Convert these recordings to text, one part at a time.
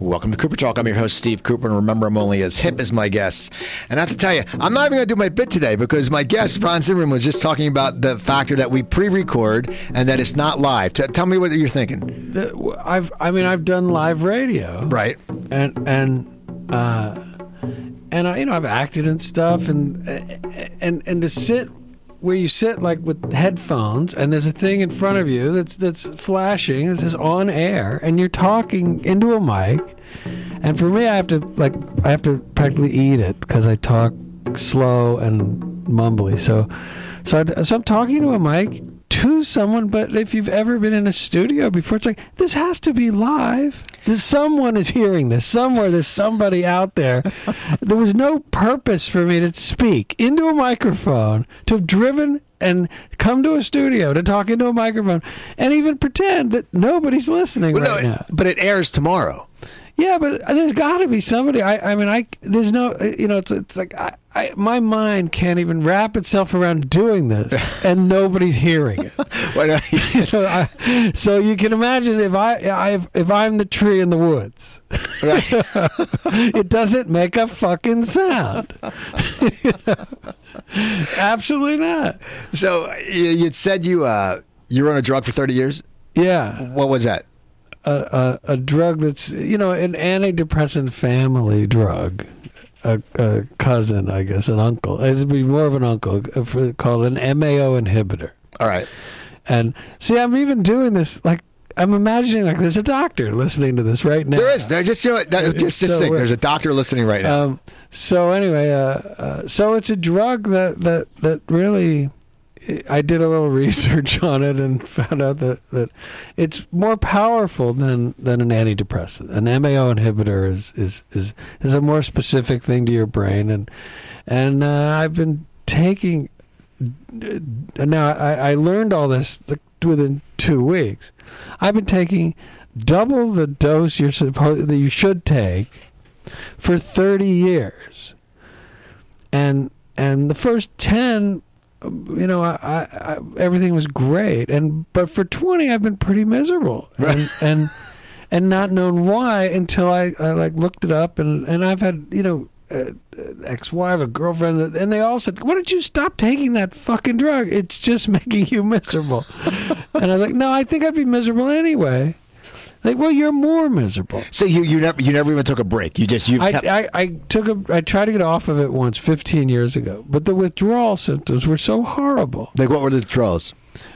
Welcome to Cooper Talk. I'm your host, Steve Cooper, and remember, I'm only as hip as my guests. And I have to tell you, I'm not even going to do my bit today because my guest, Ron Zimmerman, was just talking about the factor that we pre-record and that it's not live. T- tell me what you're thinking. The- I've, I mean, I've done live radio, Right. and and uh, and I, you know, I've acted and stuff, and and and to sit where you sit like with headphones, and there's a thing in front of you that's that's flashing. It says on air, and you're talking into a mic. And for me, I have to like I have to practically eat it because I talk slow and mumbly. So, so I, so I'm talking to a mic to someone. But if you've ever been in a studio before, it's like this has to be live. Someone is hearing this somewhere. There's somebody out there. there was no purpose for me to speak into a microphone to have driven and come to a studio to talk into a microphone and even pretend that nobody's listening Well, right no, now. but it airs tomorrow. Yeah, but there's got to be somebody. I, I mean, I there's no, you know, it's it's like I, I my mind can't even wrap itself around doing this, and nobody's hearing it. You know, I, so you can imagine if I, I if I'm the tree in the woods, right. it doesn't make a fucking sound. You know? Absolutely not. So you, you'd said you uh, you were on a drug for 30 years. Yeah. What was that? A, a, a drug that's you know an antidepressant family drug a, a cousin i guess an uncle it'd be more of an uncle uh, called an mao inhibitor All right. and see i'm even doing this like i'm imagining like there's a doctor listening to this right now There is. There just you know, that, just just so think. There's a doctor listening right now. um, so anyway, uh, uh, so it's a drug that that that really. I did a little research on it and found out that, that it's more powerful than, than an antidepressant. An MAO inhibitor is, is, is, is a more specific thing to your brain, and and uh, I've been taking. Now I, I learned all this within two weeks. I've been taking double the dose you're supposed that you should take for 30 years and and the first 10 um, you know I, I, I everything was great. And but for 20 i've been pretty miserable. And and and not known why until i, I like looked it up. And and i've had you know uh, ex-wife a girlfriend and they all said why don't you stop taking that fucking drug? It's just making you miserable. And i was like no i think i'd be miserable anyway like well you're more miserable so you you never you never even took a break. You just you've I, kept. I, I took a I tried to get off of it once 15 years ago, but the withdrawal symptoms were so horrible. like what were the withdrawals?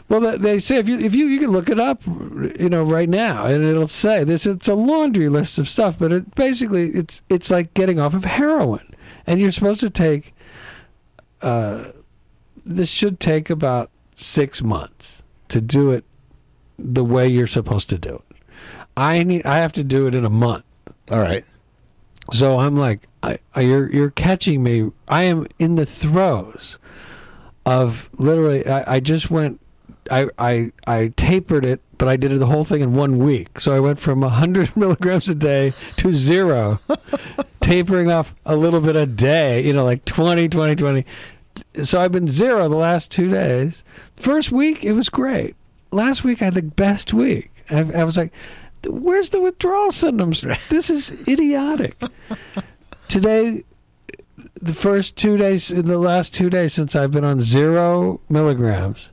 Well, they- they say if you if you you can look it up, you know, right now, and it'll say this. It's a laundry list of stuff, but it basically it's it's like getting off of heroin, and you're supposed to take. Uh, this should take about six months to do it the way you're supposed to do it. I need I have to do it in a month. All right. So I'm like, I, I, you're you're catching me. I am in the throes of literally. I, I just went. I, I I tapered it, but I did the whole thing in one week. So I went from 100 milligrams a day to zero, tapering off a little bit a day. You know, like 20, 20, 20. So I've been zero the last two days. First week it was great. Last week I had the best week. I, I was like, where's the withdrawal symptoms? This is idiotic. Today, the first two days, in the last two days since I've been on zero milligrams,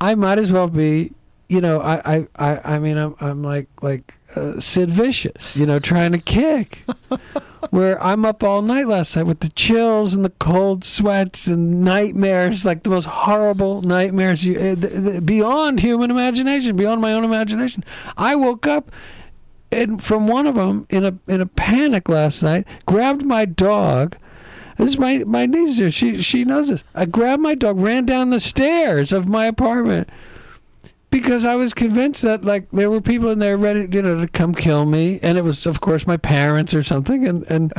I might as well be, you know, I, I, I, I mean, I'm, I'm like, like uh, Sid Vicious, you know, trying to kick. Where I'm up all night last night with the chills and the cold sweats and nightmares, like the most horrible nightmares you, eh, th- beyond human imagination, beyond my own imagination. I woke up and from one of them in a in a panic last night, grabbed my dog. This is my my niece here. She she knows this. I grabbed my dog, ran down the stairs of my apartment because I was convinced that like there were people in there ready, you know, to come kill me, and it was of course my parents or something, and and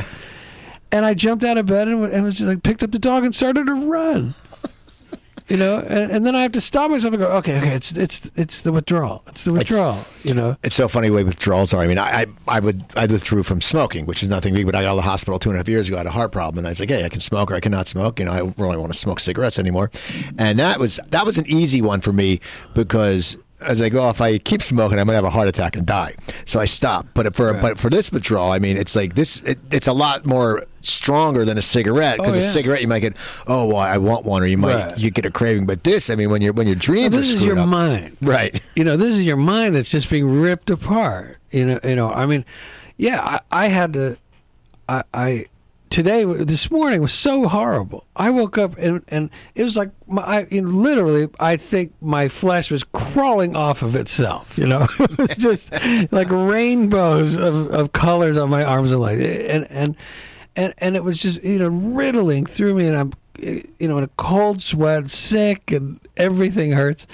and I jumped out of bed and, and was just like picked up the dog and started to run. You know, and, and then I have to stop myself and go, okay, okay, it's it's it's the withdrawal, it's the withdrawal. you know, It's so funny the way withdrawals are. I mean, I, I I would I withdrew from smoking, which is nothing big. But I got out of the hospital two and a half years ago. I had a heart problem, and I was like, hey, I can smoke or I cannot smoke. You know, I don't really want to smoke cigarettes anymore. And that was that was an easy one for me because I was like, well, if I keep smoking, I'm gonna have a heart attack and die. So I stopped. But for Right. but for this withdrawal, I mean, it's like this. It, it's a lot more stronger than a cigarette because Oh, a cigarette you might get, oh, well, I want one, or you might Right. you get a craving. But this, I mean, when your when your Well, dreams this are is your up, mind. right? you know, this is your mind that's just being ripped apart. You know, you know. I mean, yeah, I, I had to. I, I today, this morning was so horrible. I woke up and and it was like my, I, you know, literally, I think my flesh was crawling off of itself. You know, it was just like rainbows of, of colors on my arms and legs, and and and and it was just you know riddling through me, and I'm you know in a cold sweat, sick, and everything hurts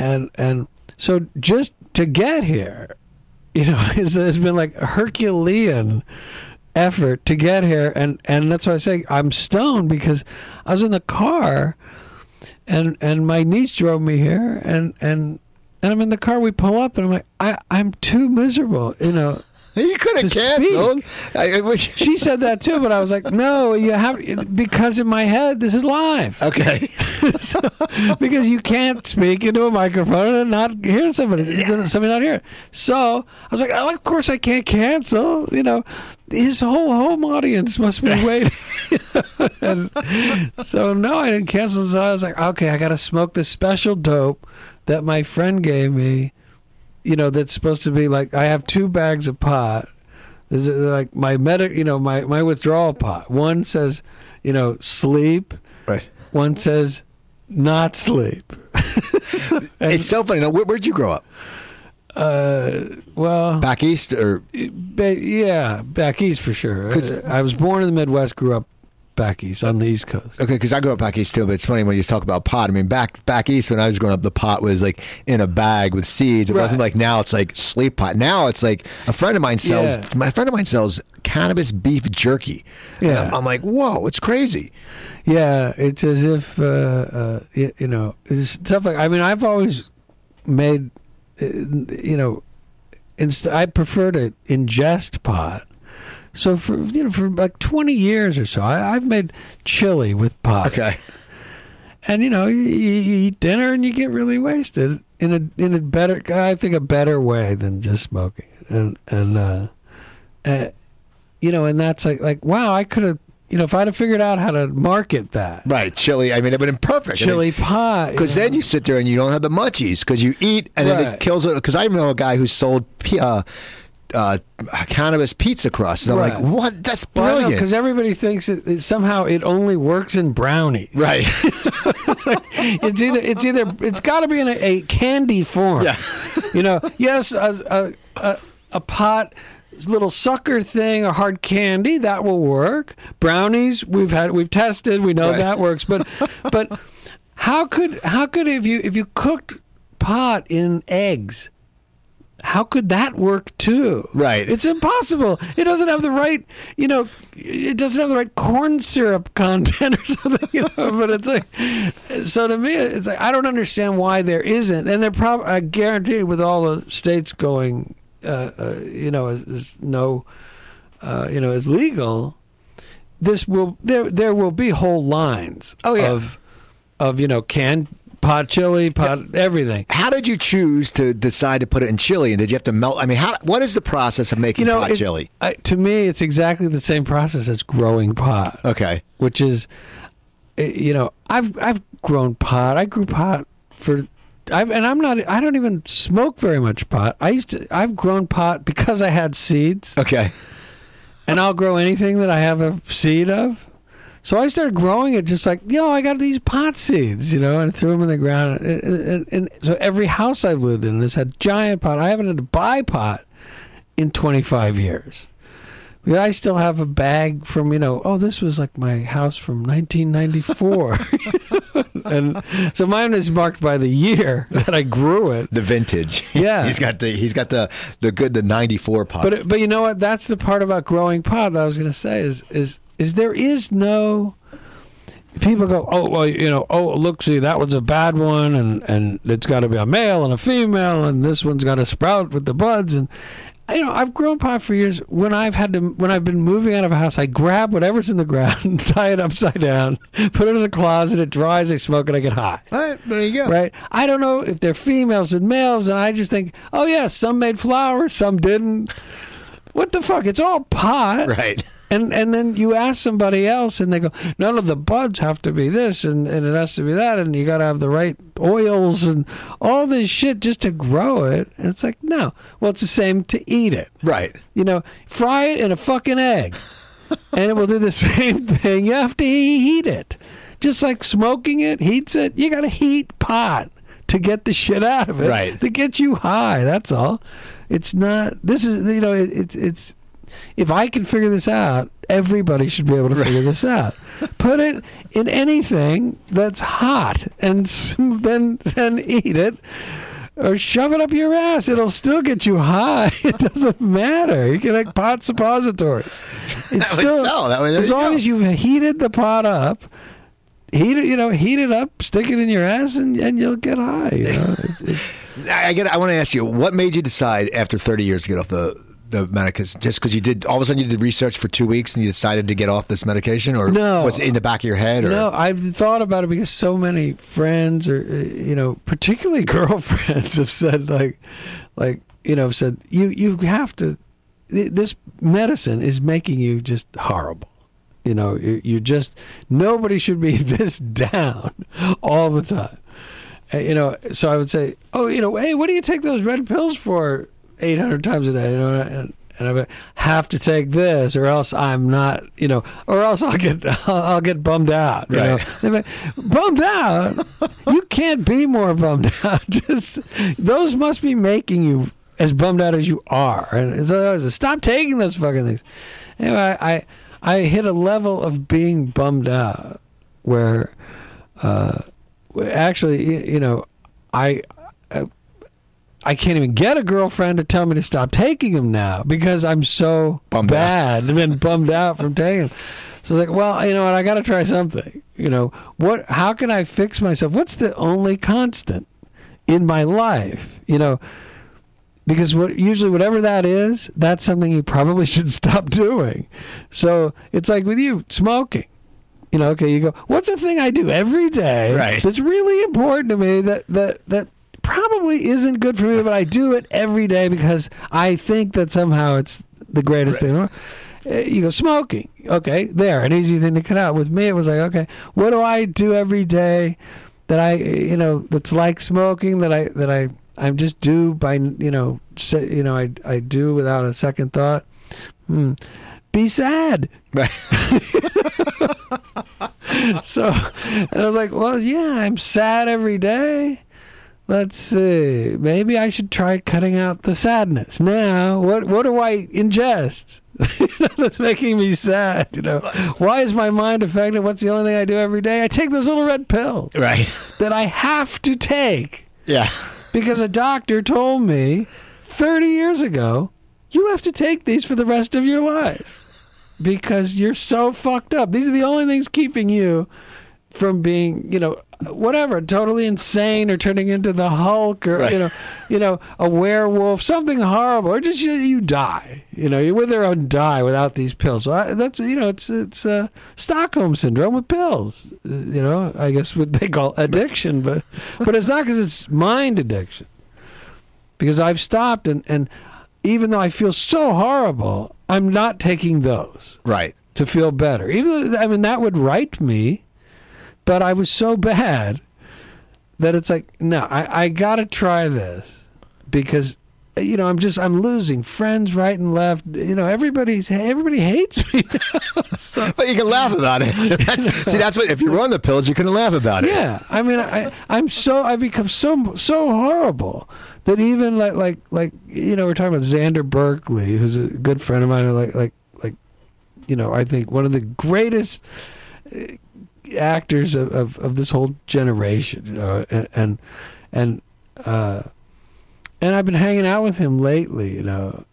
and and so just to get here, you know, it's, it's been like Herculean effort to get here, and and that's why I say I'm stoned because I was in the car, and and my niece drove me here, and and and I'm in the car. We pull up, and I'm like, I I'm too miserable, you know. You could have canceled. I, She said that too, but I was like, no, you have because in my head this is live. okay. so, because you can't speak into a microphone and not hear somebody, yeah. somebody not hear it. So I was like, oh, of course I can't cancel. You know, his whole home audience must be waiting. and so no, I didn't cancel. So I was like, okay, I got to smoke this special dope that my friend gave me. You know, that's supposed to be like I have two bags of pot. This is like my medic, you know, my my withdrawal pot. One says, you know, sleep. Right. One says not sleep. And, It's so funny. Now, where, where'd you grow up? Uh, well, Back east, or ba- yeah, back east for sure. Uh, I was born in the Midwest, grew up back east on the East Coast. Okay, because I grew up back east too, but it's funny when you talk about pot. I mean, back back east when I was growing up, the pot was like in a bag with seeds. It Right. wasn't like now. It's like sleep pot. Now it's like a friend of mine sells. Yeah. My friend of mine sells cannabis beef jerky. And Yeah. I'm, I'm like, whoa, it's crazy. Yeah, it's as if uh, uh, you, you know it's stuff like. I mean, I've always made, you know, inst- I prefer to ingest pot. So for you know for like twenty years or so, I, I've made chili with pot. Okay, and you know you, you eat dinner and you get really wasted in a in a better I think a better way than just smoking and and uh, uh you know and that's like like wow I could have you know if I'd have figured out how to market that right, chili. I mean, it would have been perfect. chili pie Because then you sit there and you don't have the munchies because you eat and then it kills it. Because I know a guy who sold uh, uh, cannabis pizza crust, and I'm Right. like, what? That's brilliant. because everybody thinks it, it, somehow it only works in brownies. right. it's like it's either it's either it's got to be in a, a candy form. Yeah. you know, yes, a, a, a pot little sucker thing, a hard candy that will work. Brownies, we've had we've tested, we know Right. that works. But but how could how could if you if you cooked pot in eggs? How could that work too? Right. It's impossible. It doesn't have the right, you know, it doesn't have the right corn syrup content or something, you know. But it's like, so to me, it's like I don't understand why there isn't, and they're probably, I guarantee, with all the states going, uh, uh, you know, as, as no, uh, you know, is legal, this will there there will be whole lines Oh, yeah. of of you know canned pot chili, pot everything. How did you choose to decide to put it in chili? And did you have to melt? I mean, how? What is the process of making You know, pot it- chili? I, to me, it's exactly the same process as growing pot. Okay. which is, eh, you know, I've I've grown pot. I grew pot for, I've and I'm not. I don't even smoke very much pot. I used to. I've grown pot because I had seeds, Okay. and I'll grow anything that I have a seed of. So I started growing it just like, yo, I got these pot seeds, you know, and threw them in the ground. And, and, and so every house I've lived in has had giant pot. I haven't had to buy pot in 25 years. I still have a bag from, you know, oh, this was like my house from 1994. and so mine is marked by the year that I grew it. The vintage. Yeah. he's got the he's got the the good the '94 pot. But but you know what? That's the part about growing pot that I was going to say is is is there is no. People go, oh well, you know, oh look, see that one's a bad one, and and it's got to be a male and a female, and this one's got to sprout with the buds, and you know, I've grown pot for years. When I've had to, when I've been moving out of a house, I grab whatever's in the ground, tie it upside down, put it in the closet. It dries. I smoke it. I get high. All right, there you go. Right. I don't know if they're females and males, and I just think, oh yeah, some made flowers, some didn't. What the fuck? It's all pot. Right. And and then you ask somebody else, and they go, none of the buds have to be this, and, and it has to be that, and you got to have the right oils and all this shit just to grow it. And it's like, no. Well, it's the same to eat it. Right. You know, fry it in a fucking egg, and it will do the same thing. You have to heat it, just like smoking it heats it. You got to heat pot to get the shit out of it, Right. To get you high. That's all. It's not. This is you know. It, it's it's. If I can figure this out, everybody should be able to figure this out. Put it in anything that's hot, and then then eat it or shove it up your ass. It'll still get you high. It doesn't matter. You can like pot suppositories. It's That would still sell. That as long go. as you've heated the pot up. Heat it, you know, heat it up, stick it in your ass, and, and you'll get high. You know, it's, it's, I get. I want to ask you, what made you decide after 30 years to get off the the medication? Just because you did, all of a sudden you did research for two weeks and you decided to get off this medication, or No. was it in the back of your head? Or No, I've thought about it because so many friends, or uh, you know, particularly girlfriends, have said like, like you know, said you you have to. This medicine is making you just horrible. You know, you, you just nobody should be this down all the time. Uh, You know, so I would say, oh, you know, hey, what do you take those red pills for eight hundred times a day? You know, and, and I have to take this, or else I'm not, you know, or else I'll get I'll, I'll get bummed out. You Right. know? Bummed out? you can't be more bummed out. Just those must be making you as bummed out as you are. And so I was like, stop taking those fucking things. Anyway, I, I I hit a level of being bummed out where uh, actually, you know, I. I I can't even get a girlfriend to tell me to stop taking them now because I'm so Bummed bad and been bummed out from taking them. So it's like, well, you know what? I got to try something. You know what? How can I fix myself? What's the only constant in my life? You know, because what usually whatever that is, that's something you probably should stop doing. So it's like with you smoking. You know, okay, you go. What's the thing I do every day Right. that's really important to me that that that probably isn't good for me, but I do it every day because I think that somehow it's the greatest thing. the world. Uh, You go smoking. Okay, there, an easy thing to cut out. With me, it was like, okay, what do I do every day that I, you know, that's like smoking that I that I I'm just do by you know, say, you know, I I do without a second thought. Hmm. Be sad. So, and I was like, well, yeah, I'm sad every day. Let's see. Maybe I should try cutting out the sadness. Now, what what do I ingest? That's making me sad. You know, why is my mind affected? What's the only thing I do every day? I take those little red pills right. that I have to take Yeah. because a doctor told me 30 years ago, you have to take these for the rest of your life because you're so fucked up. These are the only things keeping you from being, you know, whatever, totally insane or turning into the Hulk or Right. you know, you know, a werewolf, something horrible, or just you, you die. You know, you wither and die without these pills. So I, that's you know, it's it's uh, Stockholm syndrome with pills. Uh, You know, I guess what they call addiction, but but it's not because it's mind addiction. Because I've stopped and and even though I feel so horrible, I'm not taking those Right. to feel better. Even though, I mean that would right me, but I was so bad that it's like no, I I got to try this because you know I'm just I'm losing friends right and left. You know everybody's everybody hates me. now. so, But you can laugh about it. So that's, see, that's what. If you're on the pills, you can laugh about it. yeah, I mean I I'm so I've become so so horrible that even like like like you know we're talking about Xander Berkeley, who's a good friend of mine, like like like you know I think one of the greatest actors of, of, of this whole generation, you know, and and and uh, and I've been hanging out with him lately, you know,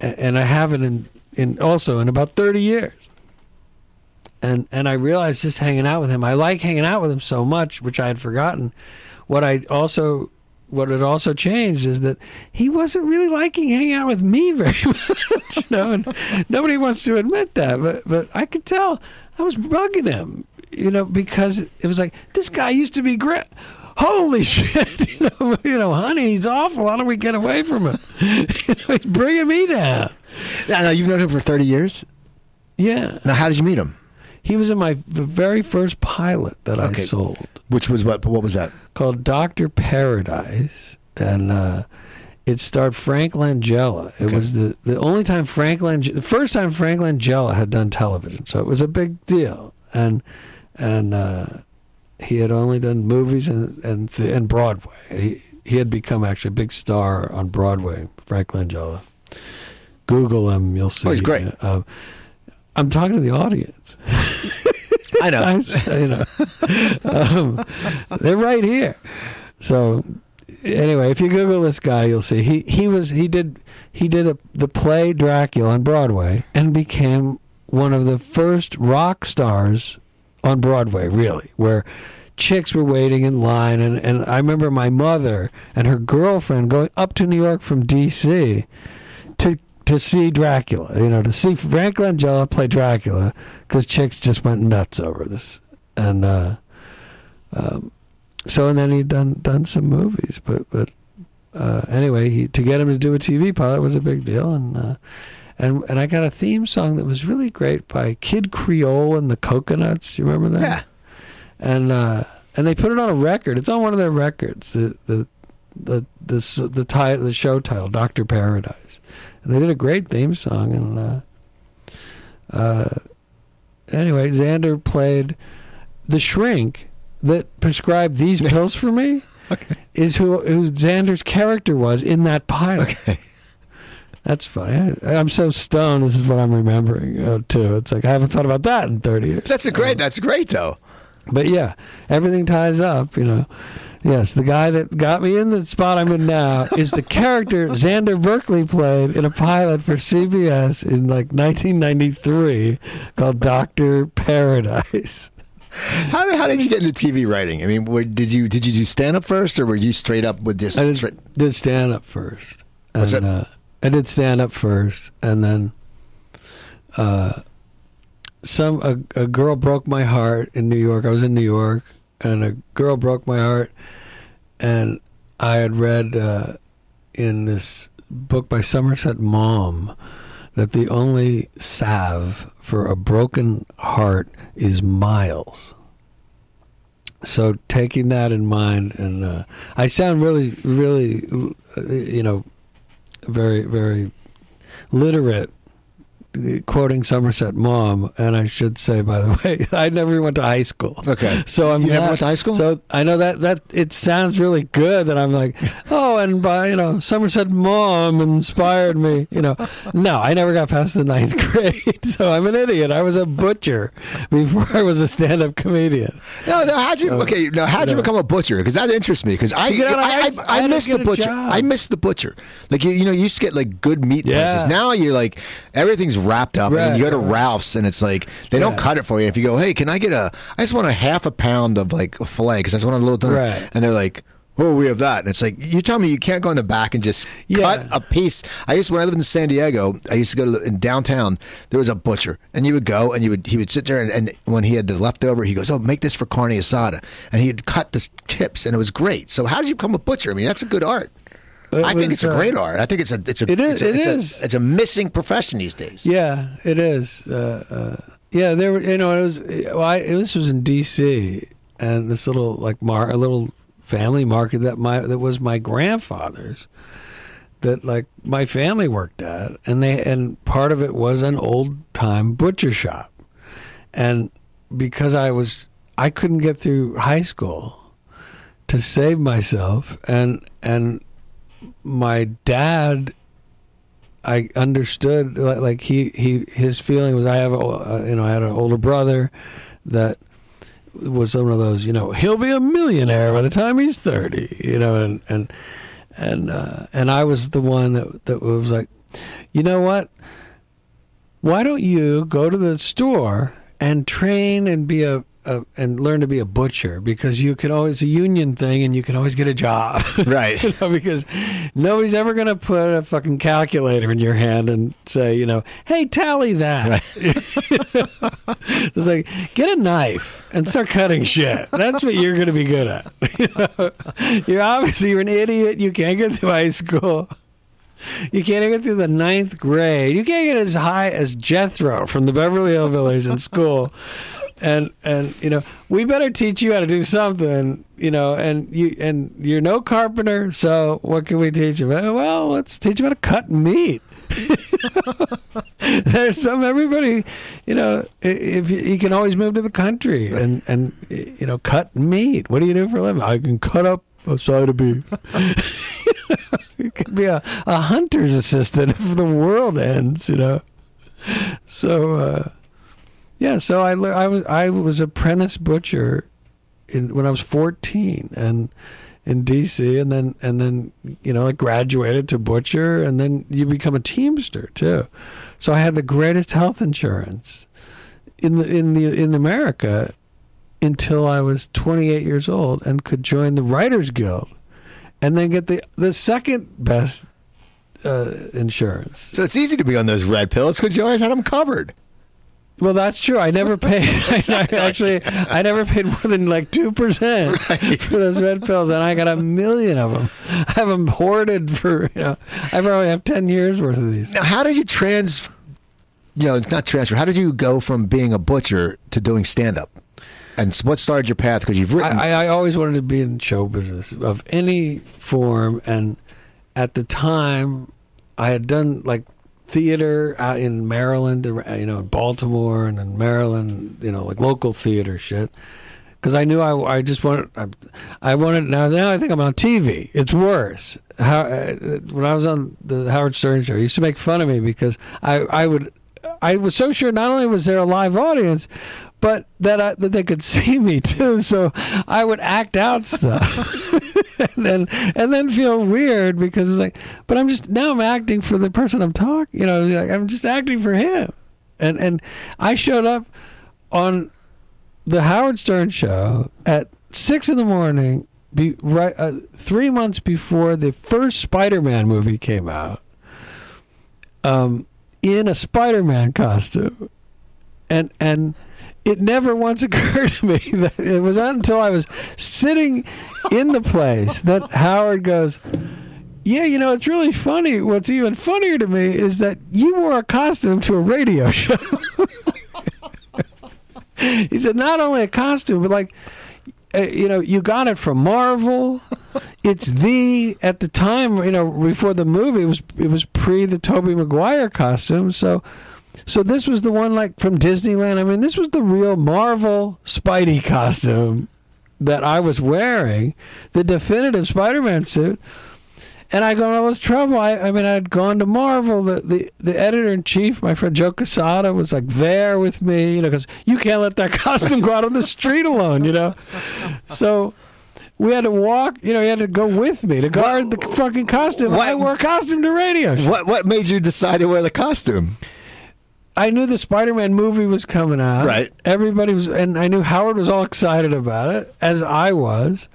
and, and I haven't in in also in about thirty years. And and I realized just hanging out with him, I like hanging out with him so much, which I had forgotten. What I also what had also changed is that he wasn't really liking hanging out with me very much. You know, and nobody wants to admit that, but but I could tell I was bugging him. You know, because it was like this guy used to be great. Holy shit! You know, you know, honey, he's awful. How do we get away from him? you know, he's bringing me down. Now, now, you've known him for 30 years? Yeah. Now, how did you meet him? He was in my the very first pilot that Okay. I sold Which was what? What was that? called Doctor Paradise, and uh, it starred Frank Langella. It Okay. was the the only time Frank Lang the first time Frank Langella had done television, so it was a big deal. And and uh, he had only done movies and and and Broadway. He he had become actually a big star on Broadway. Frank Langella. Google him, you'll see. Oh, he's great. Uh, I'm talking to the audience. I know. I'm, you know, um, they're right here. So anyway, if you Google this guy, you'll see he he was he did he did a, the play Dracula on Broadway and became one of the first rock stars on Broadway. Really, where chicks were waiting in line, and and I remember my mother and her girlfriend going up to New York from D.C. to to see Dracula, you know, to see Frank Langella play Dracula, because chicks just went nuts over this, and uh, um, so and then he'd done done some movies, but but uh, anyway, he, to get him to do a TV pilot was a big deal, and uh, and and I got a theme song that was really great by Kid Creole and the Coconuts. You remember that? Yeah. and uh, and they put it on a record. It's on one of their records. The the the the the title, the show title, Doctor Paradise, and they did a great theme song. And uh, uh, anyway, Xander played the shrink that prescribed these pills for me. Okay. Is who who Xander's character was in that pilot. Okay. That's funny. I, I'm so stoned. This is what I'm remembering uh, too. It's like I haven't thought about that in 30 years. That's a great. That's great, though. But yeah, everything ties up, you know. Yes, the guy that got me in the spot I'm in now is the character Xander Berkeley played in a pilot for CBS in like 1993 called Doctor Paradise. How, how did you get into TV writing? I mean, were, did you did you do stand up first, or were you straight up with just? I did, did stand up first. What's that? Uh, I did stand up first, and then uh, some a, a girl broke my heart in New York. I was in New York, and a girl broke my heart, and I had read uh, in this book by Somerset Maugham that the only salve for a broken heart is miles. So taking that in mind, and uh, I sound really, really, uh, you know, very, very literate, quoting Somerset Maugham. And I should say, by the way, I never went to high school. Okay. So I'm You never went to high school? So I know that that it sounds really good that I'm like, oh, and by you know Somerset Maugham inspired me. You know, no, I never got past the ninth grade, so I'm an idiot. I was a butcher before I was a stand-up comedian. No, no. How'd you? So, okay, now how'd you know. become a butcher? Because that interests me. Because I, To get out of I, I, I miss the butcher. I miss the butcher. Like you, you know, you used to get like good meat Yeah. places. Now you're like everything's wrapped up, and you go to right. Ralph's, and it's like they don't cut it for you. If you go, hey, can I get a? I just want a half a pound of like fillet because I just want a little. Dinner. Right. And they're like. Oh, we have that, and it's like you tell me you can't go in the back and just Yeah. cut a piece. I used when I lived in San Diego. I used to go to in downtown. There was a butcher, and you would go, and you would he would sit there, and, and when he had the leftover, he goes, "Oh, make this for carne asada," and he'd cut the tips, and it was great. So, how did you become a butcher? I mean, that's a good art. It I think was, it's a uh, great art. I think it's a it's a It is- it's a, it it's, is. A, it's a missing profession these days. Yeah, it is. Uh, uh, yeah, there were. You know, it was. Well, I, this was in D.C. and this little like mar a little family market that my that was my grandfather's. That like my family worked at, and they and part of it was an old time butcher shop, and because I was I couldn't get through high school to save myself, and and my dad I understood like, he he his feeling was I have a uh, you know I had an older brother that was one of those you know he'll be a millionaire by the time he's 30 you know and and and uh, and I was the one that that was like you know what? Why don't you go to the store and train and be a a and learn to be a butcher because you can always a union thing and you can always get a job. Right. you know, because nobody's ever going to put a fucking calculator in your hand and say, you know, hey, tally that. it's like, get a knife and start cutting shit. That's what you're going to be good at. you know? You're obviously you're an idiot. You can't get through high school. You can't even get through the ninth grade. You can't get as high as Jethro from the Beverly Hillbillies in school. And and you know we better teach you how to do something. You know, and you and you're no carpenter, so what can we teach you? Well, let's teach you how to cut meat. There's some everybody, you know. If you, you can always move to the country and and you know cut meat. What do you do for a living? I can cut up a side of beef. you could be a, a hunter's assistant if the world ends, you know. So, uh, yeah. So I I was I was apprentice butcher in when I was fourteen and in DC, and then and then you know I graduated to butcher, and then you become a teamster too. So I had the greatest health insurance in the in the in America until I was 28 years old and could join the Writers Guild and then get the the second best uh, insurance. So it's easy to be on those red pills because you always had them covered. Well, that's true. I never paid. I, actually, I never paid more than like two percent for those red pills, and I got a million of them. I have them hoarded for you know. I probably have ten years worth of these. Now, how did you trans? You know, it's not transfer. How did you go from being a butcher to doing stand up? And what started your path? Because you've written. I, I always wanted to be in show business of any form, and at the time, I had done like theater out in Maryland, you know, in Baltimore and in Maryland, you know, like local theater shit. Because I knew I, I just wanted, I, I wanted. Now, now I think I'm on TV. It's worse. How uh, when I was on the Howard Stern show, he used to make fun of me because I, I would, I was so sure not only was there a live audience, but that I, that they could see me too. So I would act out stuff, and then and then feel weird because it's like, but I'm just now I'm acting for the person I'm talking. You know, like I'm just acting for him, and and I showed up on the Howard Stern show at six in the morning, be right uh, three months before the first Spider-Man movie came out. Um, in a Spider-Man costume, and and it never once occurred to me that it was not until I was sitting in the place that Howard goes, Yeah, you know, it's really funny. What's even funnier to me is that you wore a costume to a radio show. he said, Not only a costume, but like, uh, you know, you got it from Marvel. It's the at the time, you know, before the movie it was it was pre the Tobey Maguire costume, so so this was the one like from Disneyland. I mean, this was the real Marvel Spidey costume that I was wearing, the definitive Spider-Man suit. And I got all this trouble. I, I mean, I'd gone to Marvel. The, the, the editor in chief, my friend Joe Quesada, was like there with me, you know, because you can't let that costume go out on the street alone, you know. So we had to walk, you know, he had to go with me to guard the fucking costume. What- I wore a costume to radio. what what made you decide to wear the costume? I knew the Spider-Man movie was coming out. Right. Everybody was, and I knew Howard was all excited about it, as I was,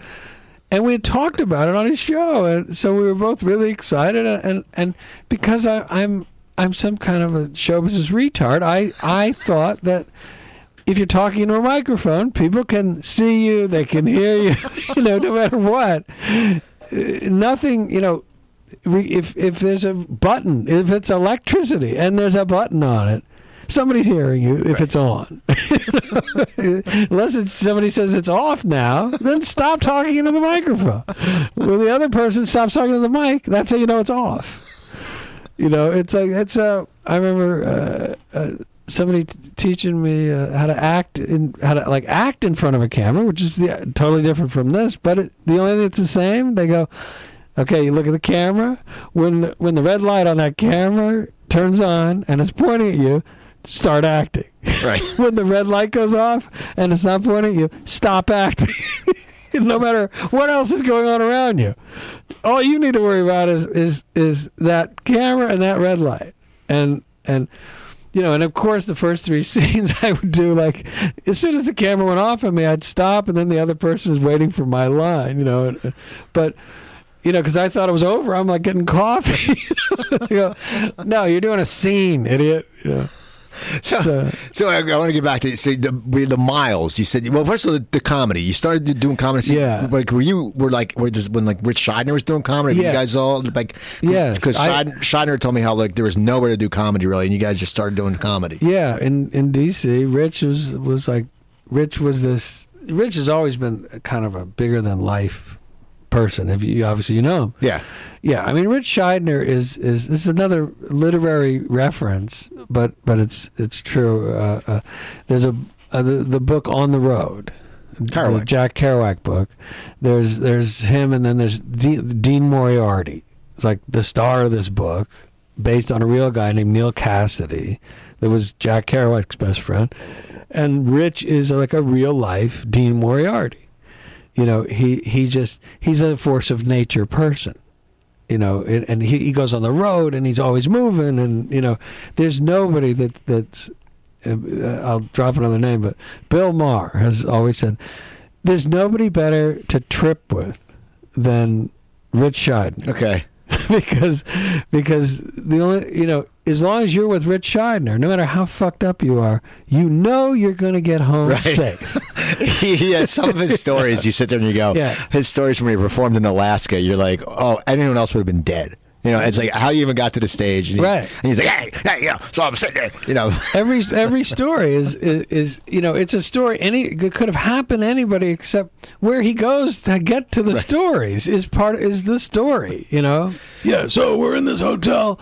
and we had talked about it on his show, and so we were both really excited. And and, because I, I'm I'm some kind of a show business retard, I I thought that. If you're talking into a microphone, people can see you, they can hear you, you know, no matter what. Nothing, you know, if if there's a button, if it's electricity and there's a button on it, somebody's hearing you if it's on. Unless it's somebody says it's off now, then stop talking into the microphone. When the other person stops talking to the mic, that's how you know it's off. You know, it's like it's a. I remember uh, uh, somebody t- teaching me uh, how to act in how to like act in front of a camera, which is the, totally different from this. But it, the only thing that's the same, they go, okay, you look at the camera. When the, when the red light on that camera turns on and it's pointing at you, start acting. Right. when the red light goes off and it's not pointing at you, stop acting. no matter what else is going on around you. All you need to worry about is is is that camera and that red light. And and you know, and of course, the first three scenes I would do like as soon as the camera went off on me, I'd stop, and then the other person is waiting for my line, you know. Uh, but you know, because I thought it was over, I'm like getting coffee. you know? no, you're doing a scene, idiot. You know. So, so, so I, I, want to get back to so the the miles. You said well, first of all, the, the comedy. You started doing comedy. Yeah. Like were you were like were just when like Rich Shydner was doing comedy? Yeah. You guys all like yeah. Because Shydner, Shydner told me how like there was nowhere to do comedy really, and you guys just started doing comedy. Yeah. In in DC, Rich was was like Rich was this. Rich has always been kind of a bigger than life person. If you obviously you know him. Yeah. Yeah, I mean, Rich Shydner is is this is another literary reference, but but it's it's true. Uh, uh, there's a uh, the the book On the Road, Kerouac. the Jack Kerouac book. There's there's him, and then there's D- Dean Moriarty. It's like the star of this book, based on a real guy named Neal Cassady, that was Jack Kerouac's best friend, and Rich is like a real life Dean Moriarty. You know, he he just he's a force of nature person you know, and he, he goes on the road and he's always moving, and you know, there's nobody that that's. Uh, I'll drop another name, but Bill Maher has always said, "There's nobody better to trip with than Rich Shydner." Okay. because because the only you know as long as you're with Rich Shydner, no matter how fucked up you are, you know you're going to get home right. safe. he has some of his stories. You sit there and you go, yeah. his stories when he performed in Alaska. You're like, oh, anyone else would have been dead. You know, it's like how you even got to the stage, and, he, right? And he's like, "Hey, hey, you know." So I'm sitting there, you know. every every story is, is, is you know it's a story. Any it could have happened to anybody except where he goes to get to the Right. stories is part is the story. You know. Yeah. So we're in this hotel.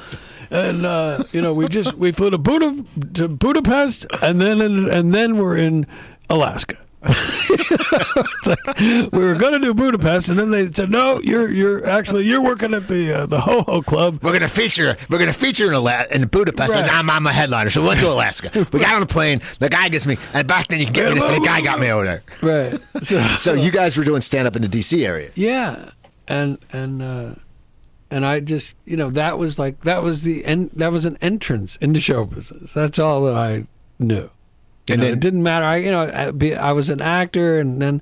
And uh, you know, we just we flew to, Buda, to Budapest, and then and then we're in Alaska. it's like we were going to do Budapest, and then they said, "No, you're you're actually you're working at the uh, the Ho Ho Club." We're gonna feature. We're gonna feature in Ala- in Budapest. Right. And I'm, I'm a headliner, so we went to Alaska. We got on a plane. The guy gets me, and back then you can get me this. And the guy got me over there. Right. So, So you guys were doing stand up in the D.C. area. Yeah, and and uh, and I just you know that was like that was the en- that was an entrance into show business. That's all that I knew. You And know, then- it didn't matter. I you know I, be, I was an actor, and then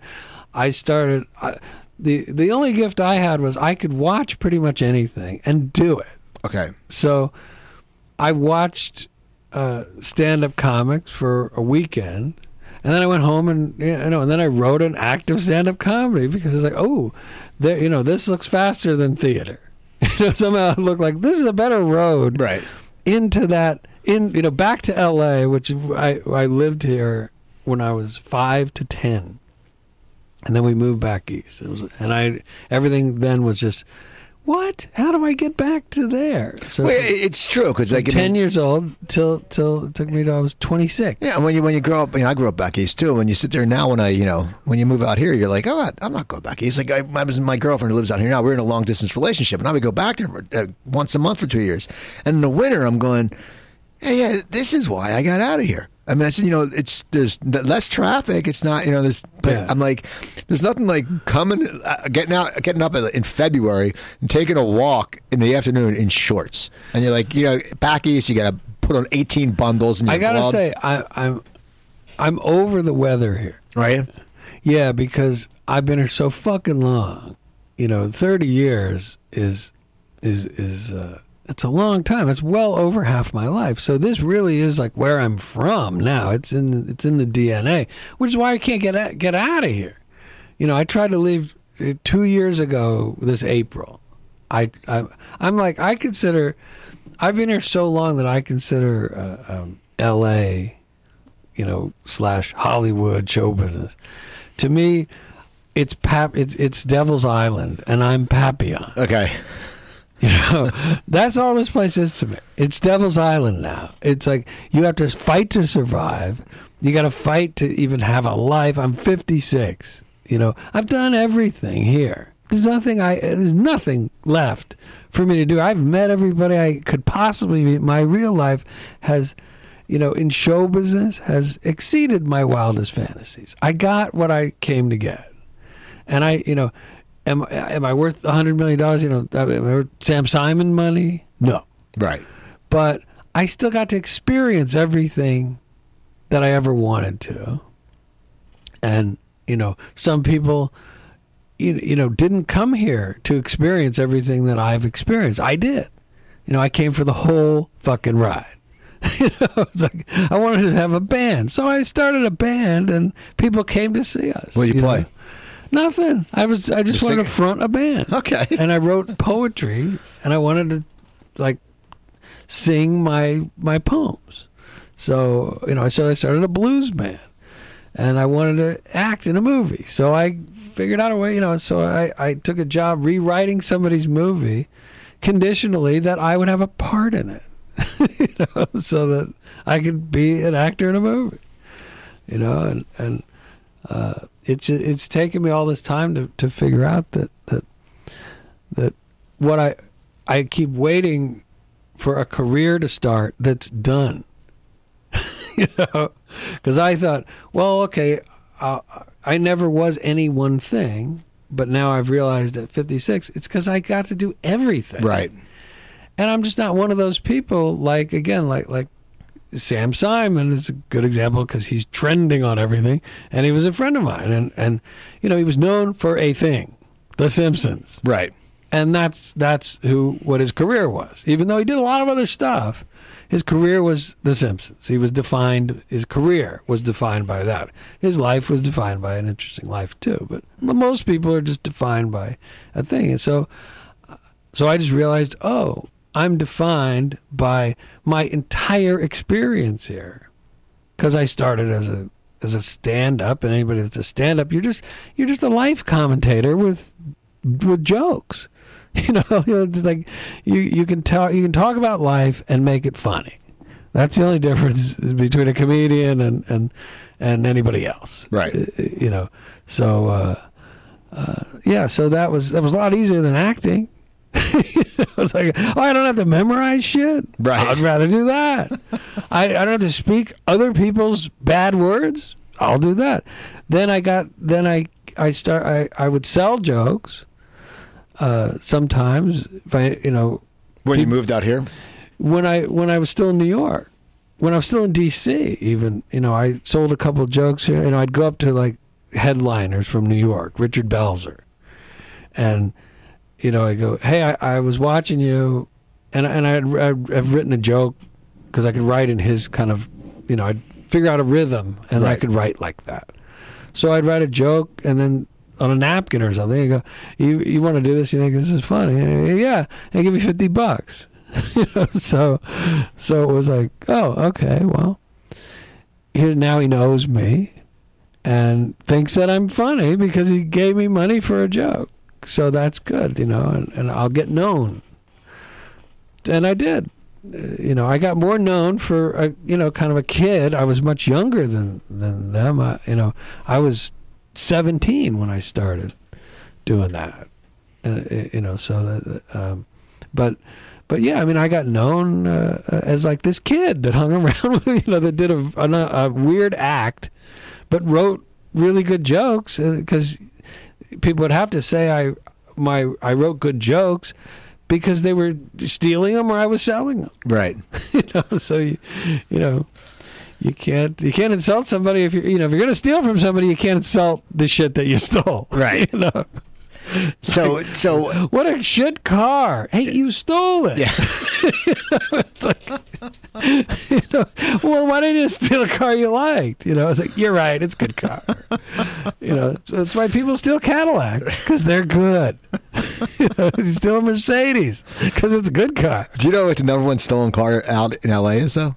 I started. I, the the only gift I had was I could watch pretty much anything and do it. Okay. So I watched uh, stand-up comics for a weekend, and then I went home and you know, and then I wrote an act of stand-up comedy because it's like, oh, there, you know, this looks faster than theater. You know, somehow it looked like this is a better road Right. into that in you know back to L.A., which I I lived here when I was five to ten, and then we moved back east. It was and I everything then was just what? How do I get back to there? So Well, it- it's true because like I ten mean, years old till till it took me till I was twenty six. Yeah, when you when you grow up, you know, I grew up back east too. When you sit there now, when I, you know, when you move out here, you're like, oh, I'm not going back east. Like I, I was my girlfriend who lives out here now. We're in a long distance relationship, and I would go back there for, uh, once a month for two years. And in the winter, I'm going, hey, yeah, this is why I got out of here. I mean, I said, you know, it's there's less traffic. It's not, you know, there's. But Yeah. I'm like, there's nothing like coming, uh, getting out, getting up in February and taking a walk in the afternoon in shorts, and you're like, you know, back east, you got to put on 18 bundles and your I gotta gloves. say, I, I'm I'm over the weather here. Right? Yeah, because I've been here so fucking long. You know, thirty years is is is uh, it's a long time. It's well over half my life. So this really is like where I'm from now. It's in it's in the DNA, which is why I can't get out, get out of here. You know, I tried to leave uh, two years ago this April. I, I I'm like I consider I've been here so long that I consider uh, um, L.A. you know slash Hollywood show business. To me, it's pap it's it's Devil's Island, and I'm Papillon. Okay. You know, that's all this place is to me. It's Devil's Island now. It's like you have to fight to survive. You got to fight to even have a life. I'm 56. You know, I've done everything here. There's nothing I. There's nothing left for me to do. I've met everybody I could possibly meet. My real life has, you know, in show business has exceeded my wildest fantasies. I got what I came to get, and I, you know, am am I worth a hundred million dollars? You know, am I worth Sam Simon money? No, Right. but I still got to experience everything that I ever wanted to. And, you know, some people, you, you know, didn't come here to experience everything that I've experienced. I did. You know, I came for the whole fucking ride. you know, it's like I wanted to have a band, so I started a band, and people came to see us. What do you play? know. Nothing. I was. I just wanted to front a band. Okay. And I wrote poetry, and I wanted to, like, sing my my poems. So you know, so I started a blues band, and I wanted to act in a movie. So I figured out a way. You know, so I I took a job rewriting somebody's movie, conditionally that I would have a part in it. you know, so that I could be an actor in a movie. You know, and and uh, it's it's taken me all this time to, to figure out that that that what I I keep waiting for a career to start that's done. you know, because I thought, well, okay, uh, I never was any one thing, but now I've realized at 56, it's because I got to do everything Right. and I'm just not one of those people. Like again, like like Sam Simon is a good example because he's trending on everything, and he was a friend of mine, and and you know he was known for a thing, The Simpsons, Right. and that's that's who what his career was. Even though he did a lot of other stuff, his career was The Simpsons. He was defined. His career was defined by that. His life was defined by an interesting life too. But most people are just defined by a thing, and so uh, so I just realized, oh, I'm defined by my entire experience here, because I started as a as a stand up, and anybody that's a stand up, you're just you're just a life commentator with with jokes. You know, you it's like you you can talk you can talk about life and make it funny. That's the only difference between a comedian and and and anybody else. Right. Uh, You know, so. uh uh, yeah, so that was that was a lot easier than acting. I was like, oh, I don't have to memorize shit. Right. I'd rather do that. I, I don't have to speak other people's bad words. I'll do that. Then I got then I I start I, I would sell jokes. Uh, sometimes if I you know When you moved out here? when I when I was still in New York, when I was still in D.C. Even you know I sold a couple of jokes here, and I'd go up to like headliners from New York, Richard Belzer, and you know I go, hey, I, I was watching you, and and I had I'd, I've written a joke because I could write in his kind of, you know, I'd figure out a rhythm, and I could write like that. So I'd write a joke, and then on a napkin or something, you go, you you want to do this? You think this is funny? And go, yeah, and give me fifty bucks. you know, so so it was like, oh, okay, well, here now he knows me and thinks that I'm funny because he gave me money for a joke. So that's good, you know, and, and I'll get known. And I did. Uh, You know, I got more known for a, you know, kind of a kid. I was much younger than than them. I, you know, I was 17 when I started doing that. Uh, you know, so that, um, but but yeah, I mean, I got known uh, as like this kid that hung around you know, that did a, a, a weird act, but wrote really good jokes because people would have to say I my I wrote good jokes because they were stealing them or I was selling them. Right. you know, so you you know. You can't you can't insult somebody if you're you know if you're gonna steal from somebody you can't insult the shit that you stole Right. you know So so what a shit car. Hey, you stole it. yeah. Like, you know, well, why didn't you steal a car you liked? You know, it's like, you're right, it's a good car. You know, that's- that's why people steal Cadillacs, because they're good. you know, you steal a Mercedes, because it's a good car. Do you know what the number one stolen car out in LA is though?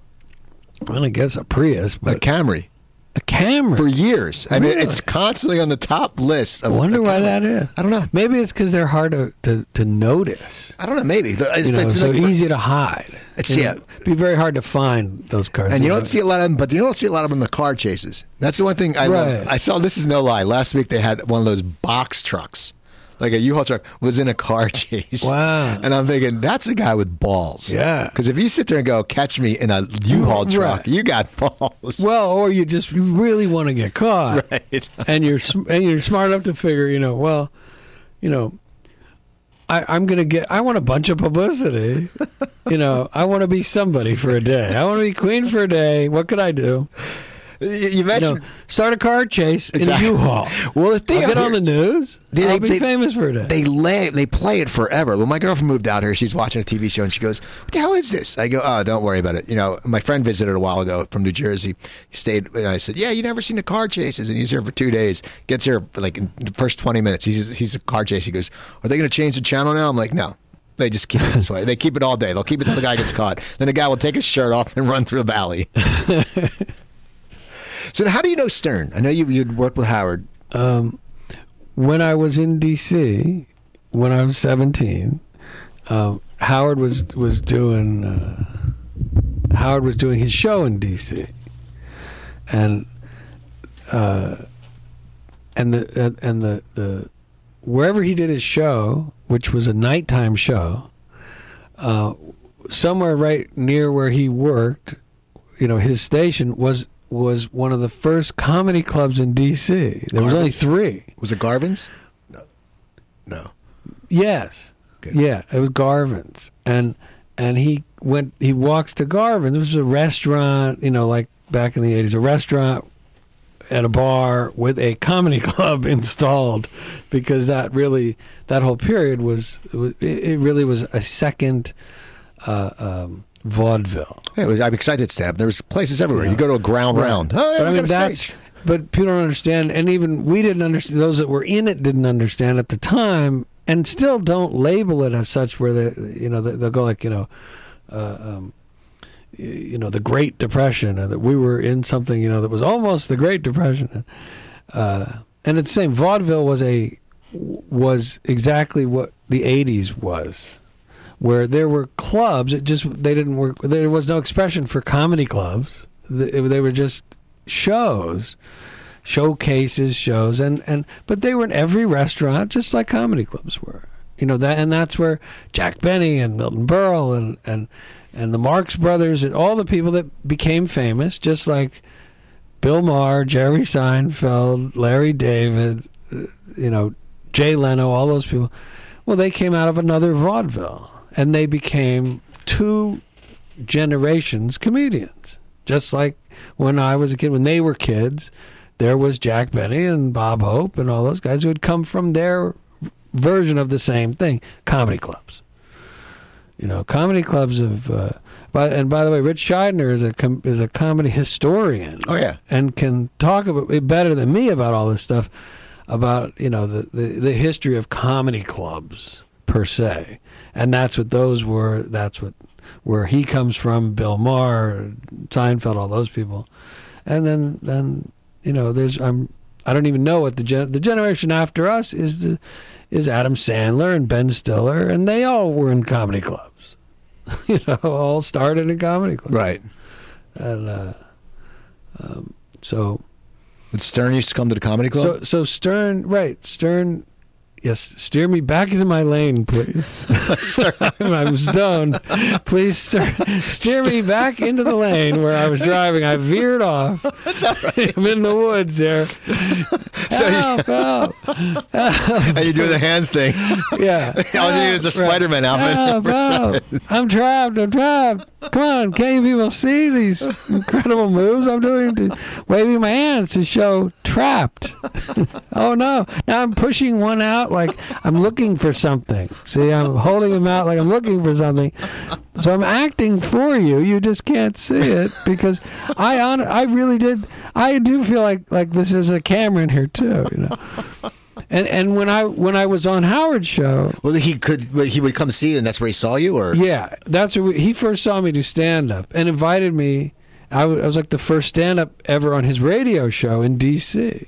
Well, I guess a Prius, but A Camry. A Camry For years. I mean, it's constantly on the top list I wonder why that is. I don't know. Maybe it's because they're hard to, to, to notice. I don't know. Maybe it's, You know, it's so like- easy to hide. It's- You know, yeah. Be very hard to find those cars. And you don't see a lot of them, but you don't see a lot of them in the car chases. That's the one thing I Right. love. I saw. This is no lie. Last week they had one of those box trucks, like a U-Haul truck, was in a car chase. Wow. And I'm thinking that's a guy with balls. Yeah. Because if you sit there and go, "Catch me in a U-Haul Right. truck," you got balls. Well, or you just you really want to get caught, Right. and you're and you're smart enough to figure, you know, well, you know, I, I'm gonna get. I want a bunch of publicity. you know, I want to be somebody for a day. I want to be queen for a day. What could I do? You you You mentioned know, start a car chase Exactly. in a U-Haul. Well, the thing I'll get on the news. They- I'll be they- famous for day. they lay they play it forever. When my girlfriend moved out here, she's watching a TV show and she goes, "What the hell is this?" I go, "Oh, don't worry about it." You know, my friend visited a while ago from New Jersey. He stayed. And I said, "Yeah, you never seen the car chases?" And he's here for two days. Gets here like in the first twenty minutes. He's he's a car chase. He goes, "Are they going to change the channel now?" I'm like, "No." They just keep it this way. They keep it all day. They'll keep it till the guy gets caught. Then the guy will take his shirt off and run through the valley. so, how do you know Stern? I know you you'd worked with Howard. um, when I was in D.C., when I was 17, um, Howard was was doing uh, Howard was doing his show in D.C. and uh, and the uh, and the the wherever he did his show, which was a nighttime show, uh, somewhere right near where he worked, you know, his station was was one of the first comedy clubs in D.C. There was only three. Was it Garvin's? No. No. Yes. Good. Yeah, it was Garvin's, and and he went. He walks to Garvin's. It was a restaurant, you know, like back in the eighties, a restaurant at a bar with a comedy club installed, because that really that whole period was it it really was a second uh, um, vaudeville. Hey, was, I'm excited, Stab. There's places everywhere. Yeah. You go to a ground Right. round. Oh, yeah, but I mean that's stage. but people don't understand, and even we didn't understand. Those that were in it didn't understand at the time, and still don't label it as such. Where they, you know, they- they'll go like, you know, uh, um, you know, the Great Depression, and that we were in something, you know, that was almost the Great Depression. Uh, and it's the same. Vaudeville was a was exactly what the '80s was. Where there were clubs, it just they didn't work. There was no expression for comedy clubs. They, were just shows, showcases, shows, and and but they were in every restaurant, just like comedy clubs were. You know that, and that's where Jack Benny and Milton Berle and and and the Marx Brothers and all the people that became famous, just like Bill Maher, Jerry Seinfeld, Larry David, uh, you know, Jay Leno, all those people. Well, they came out of another vaudeville, and they became two generations comedians. Just like when I was a kid, when they were kids, there was Jack Benny and Bob Hope and all those guys who had come from their version of the same thing, comedy clubs. You know, comedy clubs of. Uh, by, and by the way, Rich Shydner is a com- is a comedy historian Oh, yeah. and can talk about it better than me about all this stuff about you know the, the the history of comedy clubs per se and that's what those were that's what where he comes from bill maher seinfeld all those people and then then you know there's i'm i don't even know what the gen- the generation after us is the is adam sandler and ben stiller and they all were in comedy clubs you know all started in comedy clubs Right. and uh um, so Would Stern used to come to the comedy club? so so Stern, right? Stern, yes. Steer me back into my lane, please. I'm stoned. Please steer, steer me back into the lane where I was driving. I veered off. That's all right. I'm in the woods there. So you- Help! help. and you do the hands thing. Yeah. All you need is a Right. Spider-Man outfit. Help, help. I'm trapped. I'm trapped. Come on, can't you people see these incredible moves I'm doing? To waving my hands to show trapped. oh no! Now I'm pushing one out like I'm looking for something. See, I'm holding him out like I'm looking for something. So I'm acting for you. You just can't see it because I on I really did. I do feel like like this is a camera in here too. You know. And and when I when I was on Howard's show, Well, he could. He would come see, you, and that's where he saw you, or yeah, that's where we, he first saw me do stand up and invited me. I was like the first stand up ever on his radio show in D.C.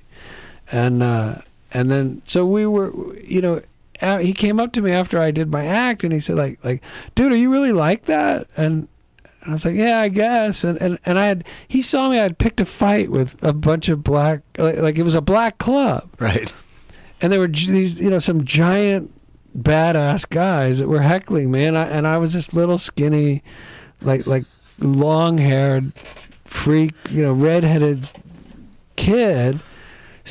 And uh, and then so we were, you know, uh, he came up to me after I did my act and he said like like, dude, are you really like that? And I was like, yeah, I guess. And and and I had he saw me. I had picked a fight with a bunch of black, like, like it was a black club right? And there were these you know some giant badass guys that were heckling me and I and I was this little skinny like like long haired freak you know redheaded kid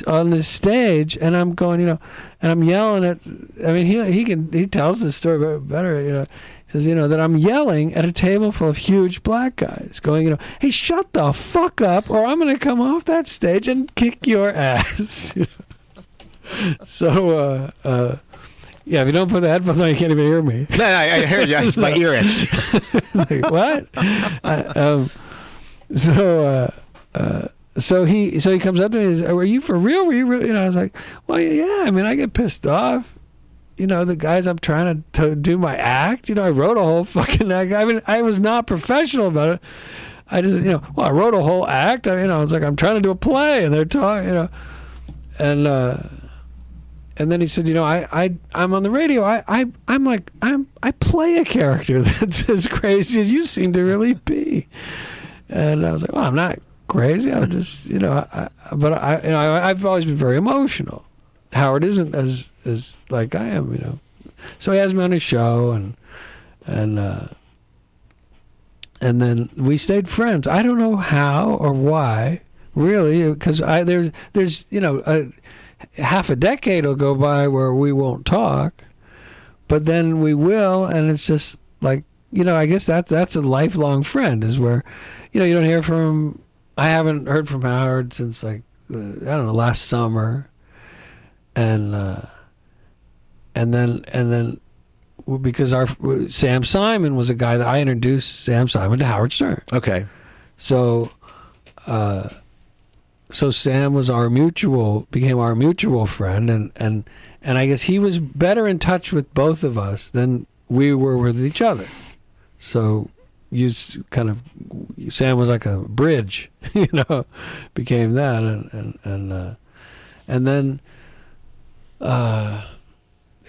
on this stage and I'm going you know and I'm yelling at. I mean, he he can he tells the story better. You know, he says, you know, that I'm yelling at a table full of huge black guys, going, you know, hey, shut the fuck up, or I'm going to come off that stage and kick your ass. so, uh, uh, yeah, if you don't put the headphones on, you can't even hear me. No, I, I heard you. It's my ear itch. like what? I, um, so, uh, uh, so he, so he comes up to me. and says, "Were you for real? Were you really?" You know, I was like, "Well, yeah. I mean, I get pissed off. You know, the guys I'm trying to, to do my act. You know, I wrote a whole fucking act. I mean, I was not professional about it. I just, you know, well, I wrote a whole act. I, you know, it's like I'm trying to do a play, and they're talking, you know, and." uh and then he said, "You know, I, I, I'm on the radio. I, I, I'm like, I'm, I play a character that's as crazy as you seem to really be." And I was like, "Well, I'm not crazy. I'm just, you know, I, but I, you know, I, I've always been very emotional. Howard isn't as, as like I am, you know. So he has me on his show, and, and, uh, and then we stayed friends. I don't know how or why, really, because I there's, there's, you know." A, half a decade will go by where we won't talk, but then we will, and it's just like you know. I guess that's that's a lifelong friend. Is where you know you don't hear from. I haven't heard from Howard since like uh, I don't know last summer, and uh, and then and then because our Sam Simon was a guy that I introduced Sam Simon to Howard Stern. Okay. So. Uh, so Sam was our mutual became our mutual friend and and and I guess he was better in touch with both of us than we were with each other. So you kind of Sam was like a bridge, you know, became that and and and uh, and then uh,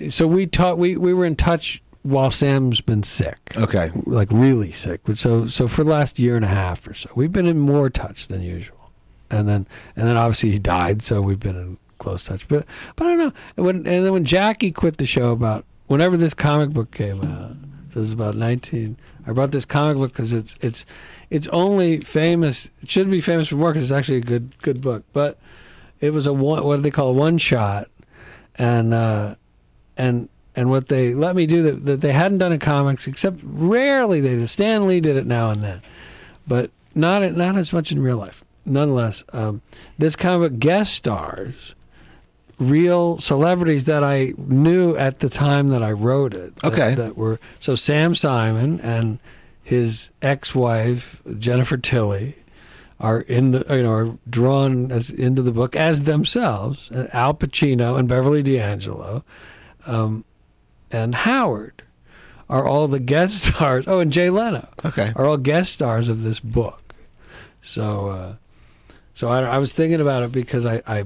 so we taught we we were in touch while Sam's been sick. Okay. Like really sick. So so for the last year and a half or so, we've been in more touch than usual and then and then obviously he died, so we've been in close touch. But but I don't know. And when and then when Jackie quit the show about whenever this comic book came out, so it was about nineteen. I brought this comic book because it's it's it's only famous. It should be famous for more because it's actually a good good book. But it was a one. What do they call a one shot? And uh, and and what they let me do that, that they hadn't done in comics, except rarely they did. Stan Lee did it now and then, but not not as much in real life nonetheless, um, this kind of guest stars, real celebrities that I knew at the time that I wrote it. That, Okay. That were so Sam Simon and his ex-wife Jennifer Tilly are in the you know are drawn as into the book as themselves. uh, Al Pacino and Beverly D'Angelo, um, and Howard are all the guest stars. Oh, and Jay Leno Okay. are all guest stars of this book. So, uh, so I, I was thinking about it because I, I,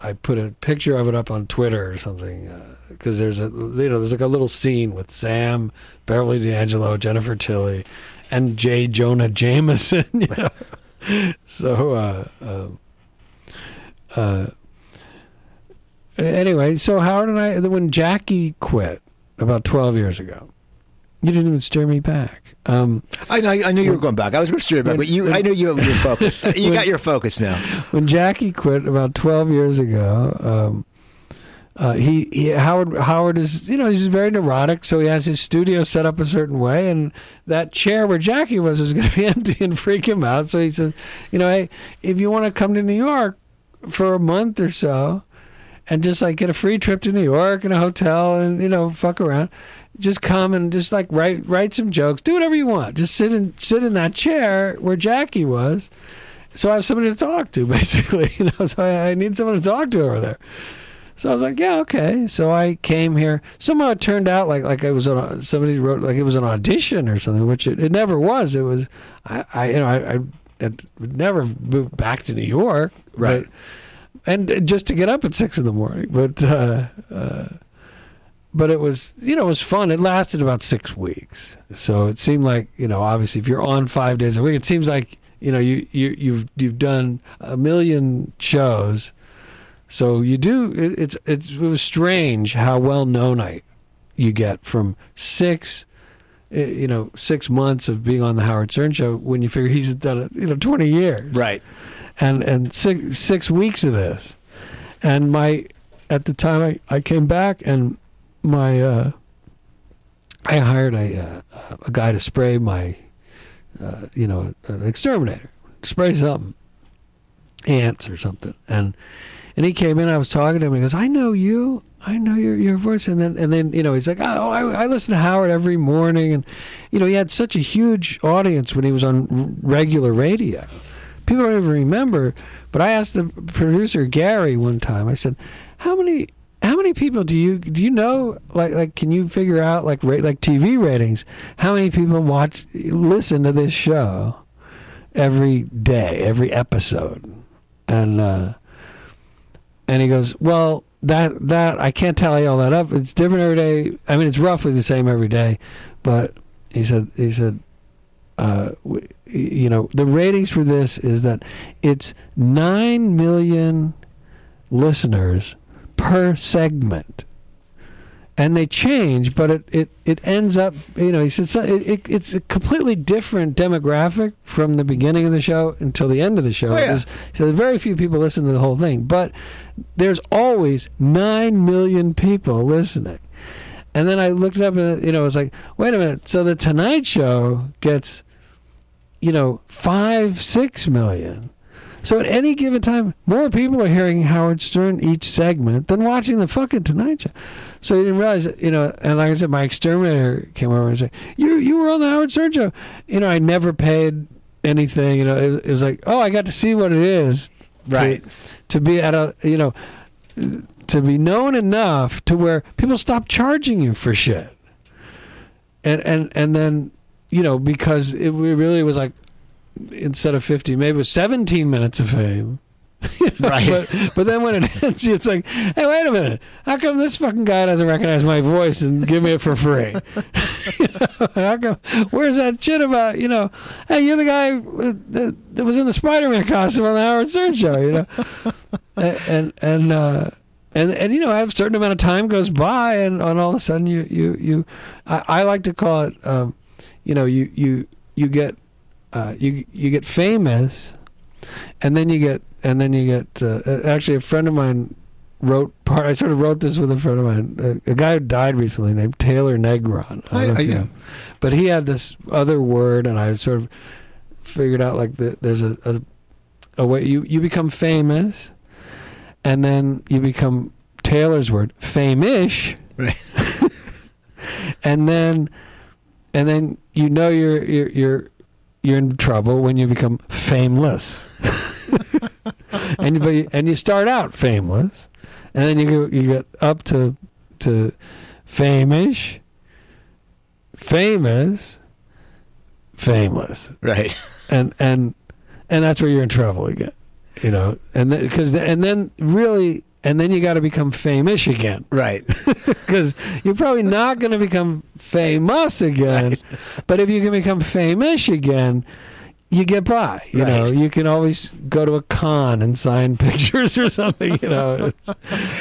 I put a picture of it up on Twitter or something because there's a you know there's like a little scene with Sam, Beverly D'Angelo, Jennifer Tilly, and J. Jonah Jameson. You know? so, uh, uh, uh, anyway, so Howard and I, when Jackie quit about 12 years ago, you didn't even steer me back. Um, I know. I knew you were going back. I was going you back, When- but you. I knew you were focused. You When- got your focus now. when Jackie quit about 12 years ago, um, uh, he, he Howard Howard is you know he's very neurotic, so he has his studio set up a certain way, and that chair where Jackie was was going to be empty and freak him out. So he said, you know, hey, if you want to come to New York for a month or so, and just like get a free trip to New York and a hotel and you know fuck around, just come and just like write write some jokes, do whatever you want, just sit in sit in that chair where Jackie was so I have somebody to talk to, basically. You know, so I, I need someone to talk to over there. So I was like, yeah, okay. So I came here. Somehow it turned out like like I was on a, somebody wrote like it was an audition or something, which it, it never was. It was I, I you know I, I never moved back to New York, Right. But, and just to get up at six in the morning, but. uh uh but it was you know it was fun. It lasted about six weeks. So it seemed like you know obviously if you're on five days a week it seems like you know you, you you've you've done a million shows. So you do it, it's, it's it was strange how well known i you get from six eh, you know six months of being on the howard stern show when you figure he's done it you know 20 years. Right. and and six six weeks of this, and my at the time I, I came back and my uh, I hired a uh, a guy to spray my uh, you know an exterminator spray something ants or something. And and he came in I was talking to him he goes I know you I know your your voice. And then and then you know he's like oh I, I listen to Howard every morning. And you know he had such a huge audience when he was on regular radio. People don't even remember but I asked the producer Gary one time I said how many how many people do you do you know like like can you figure out like rate like TV ratings? How many people watch listen to this show every day every episode? And uh and he goes well that that I can't tally all that up. It's different every day. I mean it's roughly the same every day. But he said he said uh you know the ratings for this is that it's 9 million listeners per segment. And they change but it, it, it ends up you know he said so it, it, it's a completely different demographic from the beginning of the show until the end of the show. Oh, yeah. There's- so very few people listen to the whole thing but there's always 9 million people listening. And then i looked it up and you know it was like wait a minute. So the tonight show gets you know five six million so at any given time, more people are hearing Howard Stern each segment than watching the fucking Tonight Show. So you didn't realize, you know, and like I said, my exterminator came over and said, "You you were on the Howard Stern show." You know, I never paid anything. You know, it, it was like, oh, I got to see what it is, to- Right. To, be at a, you know, to be known enough to where people stop charging you for shit, and and and then, you know, because it really was like instead of 50 maybe it was 17 minutes of fame. You know, Right. but, but then when it ends it's like hey wait a minute. How come this fucking guy doesn't recognize my voice and give me it for free? You know, how come where's that shit about you know hey you're the guy that, that was in the spider-man costume on the howard stern show you know? And and and uh and, and you know, a certain amount of time goes by, and, and all of a sudden, you you you, I, I like to call it, um, you know, you you you get uh, you you get famous, and then you get and then you get uh, actually a friend of mine wrote part. I sort of wrote this with a friend of mine, a, a guy who died recently named Taylor Negron. I I- don't know I- yeah. know. but he had this other word, and I sort of figured out like the, there's a, a a way you you become famous, and then you become Taylor's word famish Right. and then and then you know you're you're you're you're in trouble when you become fameless. And you and you start out fameless and then you go, you get up to to famish famous fameless. Right. and and and that's where you're in trouble again you know? And because and then really and then you got to become famous again Right. because you're probably not going to become famous again. But if you can become famous again, you get by. You know, you can always go to a con and sign pictures or something. You know, It's-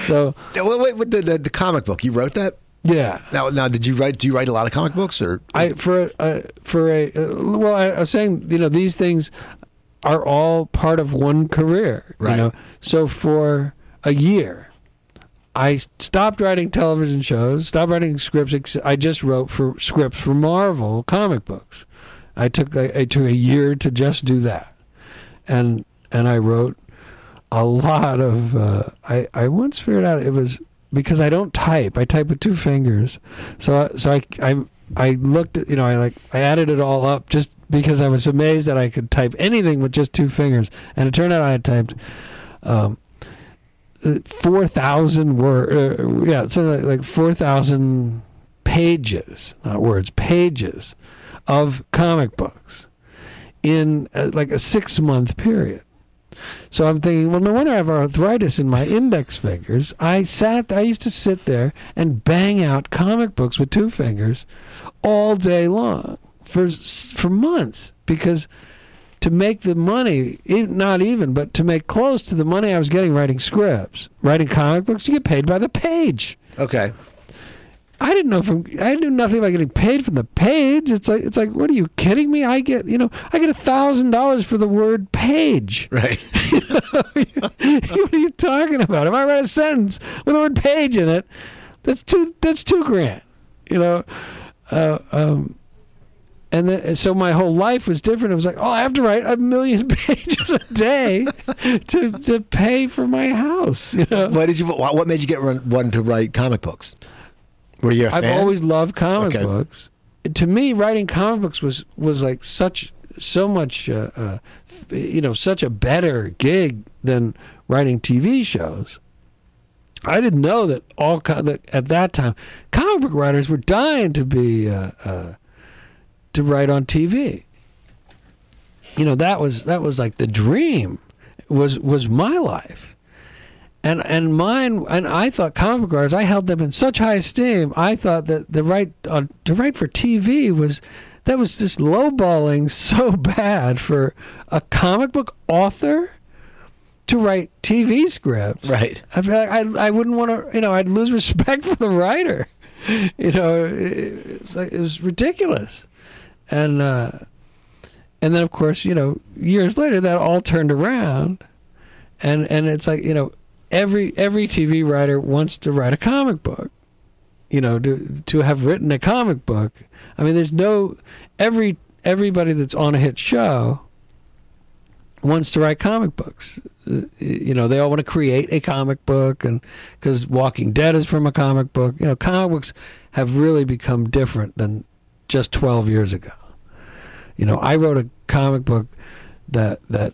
so Wait, wait, wait, the, the, the comic book, you wrote that? yeah. Now, now, did you write? Do you write a lot of comic books, or I for uh, for a uh, well, I, I was saying you know these things are all part of one career. Right. You know, so for a year, I stopped writing television shows, stopped writing scripts. I just wrote for scripts for Marvel comic books. I took I, I took a year to just do that, and and I wrote a lot of. Uh, I I once figured out it was because I don't type. I type with two fingers, so so I I I looked at you know I like I added it all up just because I was amazed that I could type anything with just two fingers, and it turned out I had typed. Um, four thousand word, uh, yeah, so like, like four thousand pages, not words, pages of comic books in uh, like a six month period. So I'm thinking, well, no wonder I have arthritis in my index fingers. I sat, I used to sit there and bang out comic books with two fingers all day long for for months because to make the money, not even, but to make close to the money I was getting writing scripts, writing comic books, you get paid by the page. okay? I didn't know from I knew nothing about getting paid from the page. It's like it's like what are you kidding me? I get you know I get a thousand dollars for the word page. Right. what are you talking about? If I write a sentence with the word page in it, that's two that's two grand. You know, uh, um, and then so my whole life was different. I was like, oh, I have to write a million pages a day to to pay for my house. You know, Why did you? What what made you get one to write comic books? Were you a I've fan? always loved comic Okay. books. To me, writing comic books was was like such so much, uh, uh, you know, such a better gig than writing TV shows. I didn't know that all that at that time comic book writers were dying to be uh, uh, to write on TV. You know that was that was like the dream was was my life and and mine and I thought comic book I held them in such high esteem. I thought that the right uh, to write for TV was that was just lowballing so bad for a comic book author to write TV scripts. right. I feel like I I wouldn't want to you know I'd lose respect for the writer. You know, it, it was like it was ridiculous, and uh, and then of course you know years later that all turned around, and and it's like you know every every TV writer wants to write a comic book, you know to to have written a comic book. I mean, there's no every everybody that's on a hit show wants to write comic books. Uh, You know, they all want to create a comic book, and because Walking Dead is from a comic book. You know, comic books have really become different than just 12 years ago. You know, I wrote a comic book that that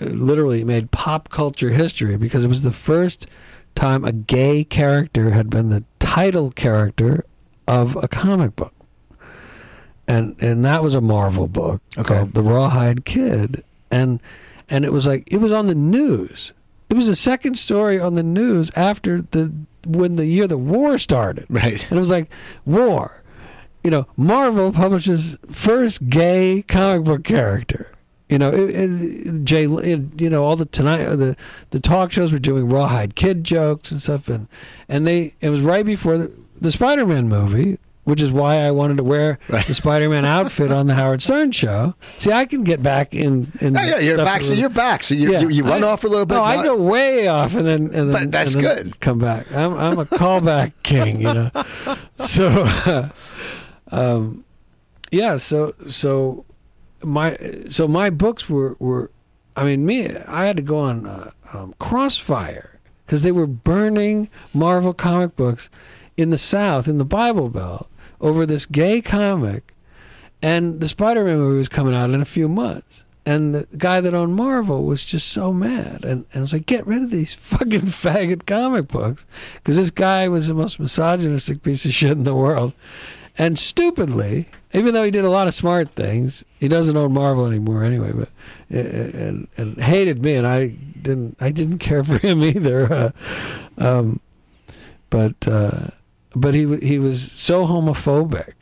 uh, literally made pop culture history because it was the first time a gay character had been the title character of a comic book. And and that was a Marvel book Okay. called The Rawhide Kid. And and it was like it was on the news. It was the second story on the news after the when the year the war started. Right. And it was like war. You know, Marvel publishes first gay comic book character. You know, it, it, Jay, it, you know, all the tonight the the talk shows were doing rawhide kid jokes and stuff, and and they it was right before the, the Spider-Man movie, which is why I wanted to wear Right. the Spider-Man outfit on the Howard Stern show. See, I can get back in. in Yeah, yeah, you're back. So you're back. So you Yeah. you, you run I- off a little bit. No, I go way off and then and then, But that's and then good. Come back. I'm I'm a callback king, you know. So, um, yeah. So so my so my books were were, I mean me I had to go on uh, um, Crossfire because they were burning Marvel comic books in the South in the Bible Belt over this gay comic, and the Spider-Man movie was coming out in a few months. And the guy that owned Marvel was just so mad, and, and I was like, "Get rid of these fucking faggot comic books," because this guy was the most misogynistic piece of shit in the world. And stupidly, even though he did a lot of smart things, he doesn't own Marvel anymore anyway. But and and hated me, and I didn't I didn't care for him either. Uh, um, but uh, but he he was so homophobic,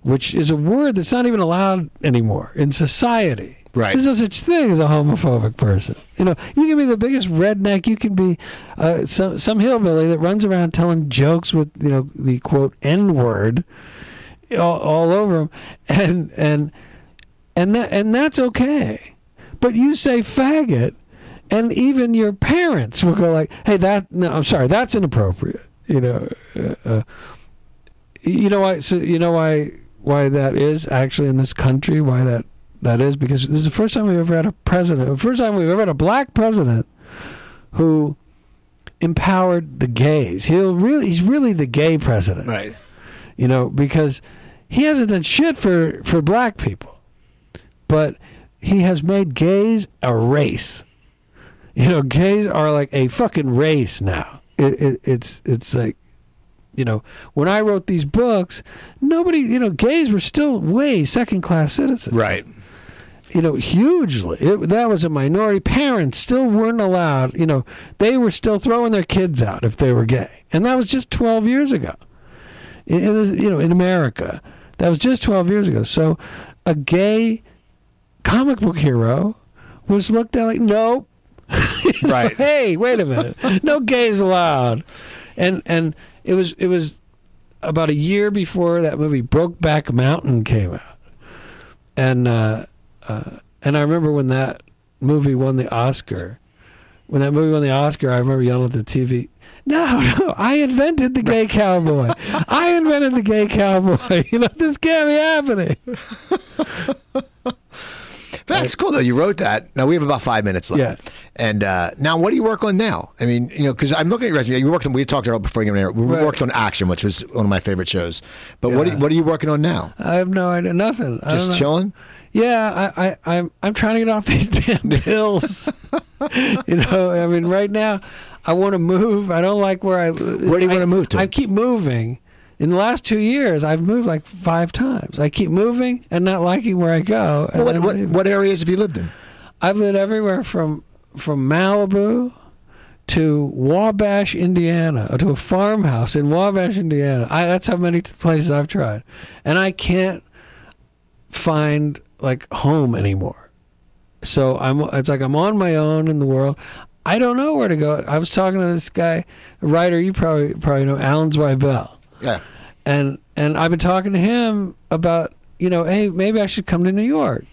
which is a word that's not even allowed anymore in society. Right. There's no such thing as a homophobic person. You know, you can be the biggest redneck. You can be uh, some some hillbilly that runs around telling jokes with you know the quote N word all, all over him, and and and that and that's okay. But you say faggot, and even your parents will go like, "Hey, that no, I'm sorry, that's inappropriate." You know, uh, uh, you know why? So you know why why that is actually in this country? Why that that is because this is the first time we've ever had a president. The first time we've ever had a black president who empowered the gays. He'll really he's really the gay president Right. you know, because he hasn't done shit for for black people, but he has made gays a race. You know, gays are like a fucking race now. It, it, it's it's like, you know, when I wrote these books, nobody, you know, gays were still way second class citizens Right. You know, hugely. It, that was a minority. Parents still weren't allowed, you know, they were still throwing their kids out if they were gay. And that was just 12 years ago. It, it was, you know, in America. That was just 12 years ago. So a gay comic book hero was looked at like, nope. You know, Right. hey, wait a minute. No gays allowed. And and it was it was about a year before that movie Brokeback Mountain came out, and uh, uh, and I remember when that movie won the Oscar. When that movie won the Oscar, I remember yelling at the TV, "No, no! I invented the gay cowboy! I invented the gay cowboy! You know this can't be happening." That's cool though. You wrote that. Now we have about five minutes left. Yeah. And uh, now, what do you work on now? I mean, you know, because I'm looking at your resume. You worked on. We talked about before you came here. We Right. worked on Action, which was one of my favorite shows. But what Yeah. are, what are you working on now? I have no idea, nothing. I don't Just chilling. Yeah, I, I, I'm, I'm trying to get off these damn pills. you know, I mean, right now, I want to move. I don't like where I. Where do you I- wanna move to? I keep moving. In the last two years, I've moved like five times. I keep moving and not liking where I go. Well, what, what what areas have you lived in? I've lived everywhere from from Malibu to Wabash, Indiana, or to a farmhouse in Wabash, Indiana. I, that's how many places I've tried, and I can't find like home anymore. So I'm. It's like I'm on my own in the world. I don't know where to go. I was talking to this guy, a writer you probably probably know, Alan Zweibel Yeah. and and I've been talking to him about you know hey maybe I should come to New York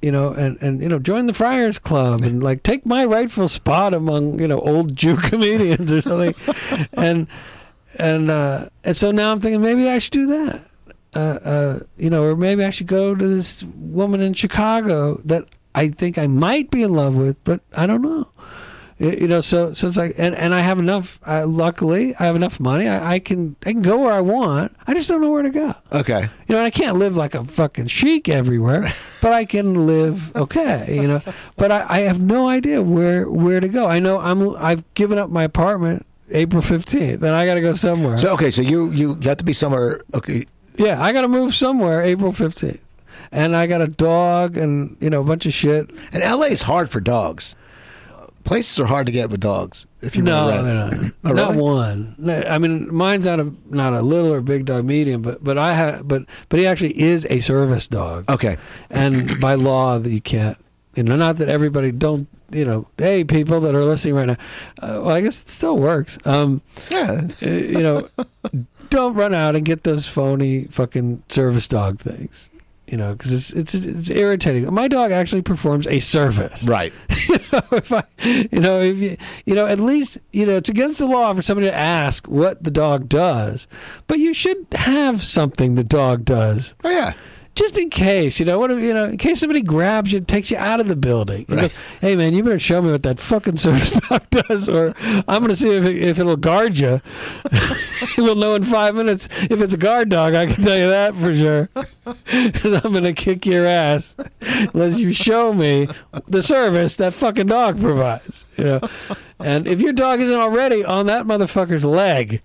you know and and you know join the Friars Club and like take my rightful spot among you know old Jew comedians or something and and uh and so now I'm thinking maybe I should do that uh uh you know or maybe I should go to this woman in Chicago that I think I might be in love with but I don't know you know so so it's like and, and i have enough uh, luckily i have enough money I, I can i can go where i want i just don't know where to go Okay. you know and i can't live like a fucking sheik everywhere but i can live okay you know but I, I have no idea where where to go i know i'm i've given up my apartment april 15th and i gotta go somewhere So okay, so you you you have to be somewhere. Okay. Yeah i gotta move somewhere april 15th and i got a dog and you know a bunch of shit And LA is hard for dogs. Places are hard to get with dogs. If you no, they're not. Oh, Not really? one. No, I mean, mine's not a not a little or big dog, medium, but but I have but but he actually is a service dog, Okay. and by law that you can't. You know, not that everybody don't. You know, hey, people that are listening right now. Uh, well, I guess it still works. Um, Yeah. uh, you know, don't run out and get those phony fucking service dog things. You know, because it's it's it's irritating. My dog actually performs a service Right. you know, if I, you know, if you, you know, at least, you know, it's against the law for somebody to ask what the dog does, but you should have something the dog does, Oh yeah. Just in case, you know, what, if- you know, in case somebody grabs you, and takes you out of the building, Right. goes, hey man, you better show me what that fucking service dog does, or I'm going to see if it, if it'll guard you. we'll know in five minutes if it's a guard dog. I can tell you that for sure. 'Cause I'm going to kick your ass unless you show me the service that fucking dog provides. You know, and if your dog isn't already on that motherfucker's leg,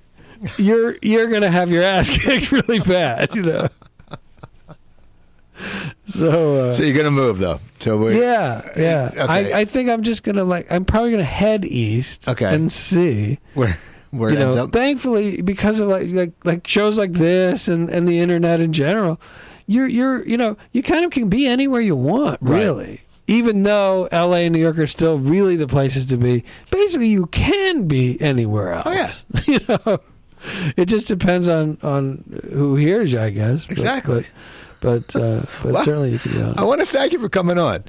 you're you're going to have your ass kicked really bad. You know. So. Uh, So you're gonna move though. So we yeah, yeah. Okay. I, I think I'm just gonna like I'm probably gonna head east Okay. and see. where where you it ends know, up. thankfully because of like, like like shows like this and, and the internet in general, you're you're you know, you kind of can be anywhere you want, Right. really. Even though LA and New York are still really the places to be, basically you can be anywhere else. Oh, yeah. you know. It just depends on on who hears you, I guess. Exactly. But but, uh, but Well, certainly you on. I want to thank you for coming on.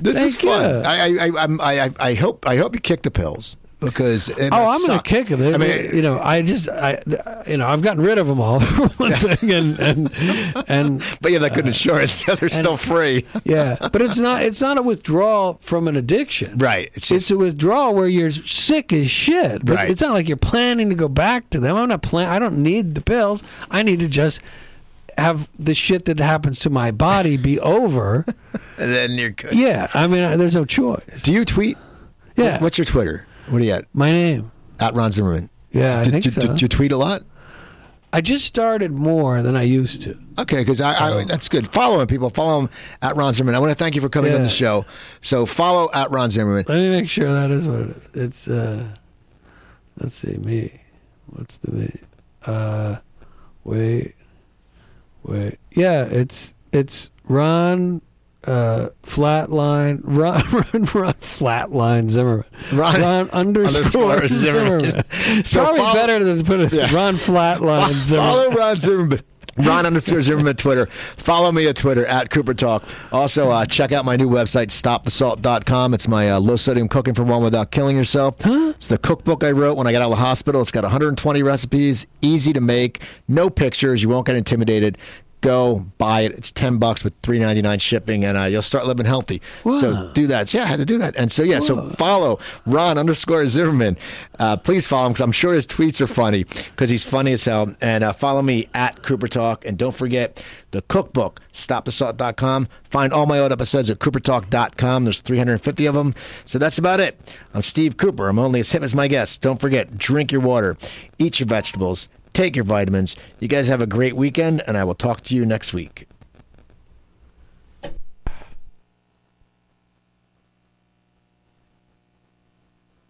This is fun. I, I, I, I, hope I hope you kick the pills because Oh, I'm gonna kick it. I mean, you know, I just, I, you know, I've gotten rid of them all one thing, and and and but you have that good insurance, so they're still free. yeah, but it's not, it's not a withdrawal from an addiction, Right. It's It's a withdrawal where you're sick as shit. But Right. It's not like you're planning to go back to them. I'm not plan. I don't need the pills. I need to just have the shit that happens to my body be over. and then you're good. yeah, I mean, I- there's no choice. Do you tweet? Yeah, What's your Twitter? What are you at? my name? At Ron Zimmerman. Yeah, I think do, so. do, do you tweet a lot? I just started more than I used to. Okay, because I, I, that's good. Follow him, people. Follow him at Ron Zimmerman. I want to thank you for coming on the show. So follow at Ron Zimmerman. Let me make sure that is what it is. It's uh let's see, me. What's the me? Uh wait. Wait. Yeah, it's it's Ron uh, flatline run run run flatline Zimmerman. Ron- Ron underscore, underscore Zimmerman. Zimmerman. So Probably follow- better than put it Yeah. Ron flatline Zimmerman. Follow Ron Zimmerman. Ron underscore Zimmerman Twitter. Follow me at Twitter at Cooper Talk. Also, uh, check out my new website, stopthesalt.com. It's my uh, low sodium cooking for one without killing yourself. It's the cookbook I wrote when I got out of the hospital. It's got 120 recipes, easy to make, no pictures. You won't get intimidated. Go buy it. It's ten bucks with three ninety nine shipping, and uh, you'll start living healthy. So do that. So, yeah, I had to do that. And so yeah, so follow Ron underscore Zimmerman. Uh, please follow him because I'm sure his tweets are funny because he's funny as hell. And uh, follow me at Cooper Talk. And don't forget the cookbook, stopthesalt.com. Find all my old episodes at coopertalk.com. There's 350 of them. So that's about it. I'm Steve Cooper. I'm only as hip as my guests. Don't forget, drink your water, eat your vegetables, take your vitamins. You guys have a great weekend, and I will talk to you next week.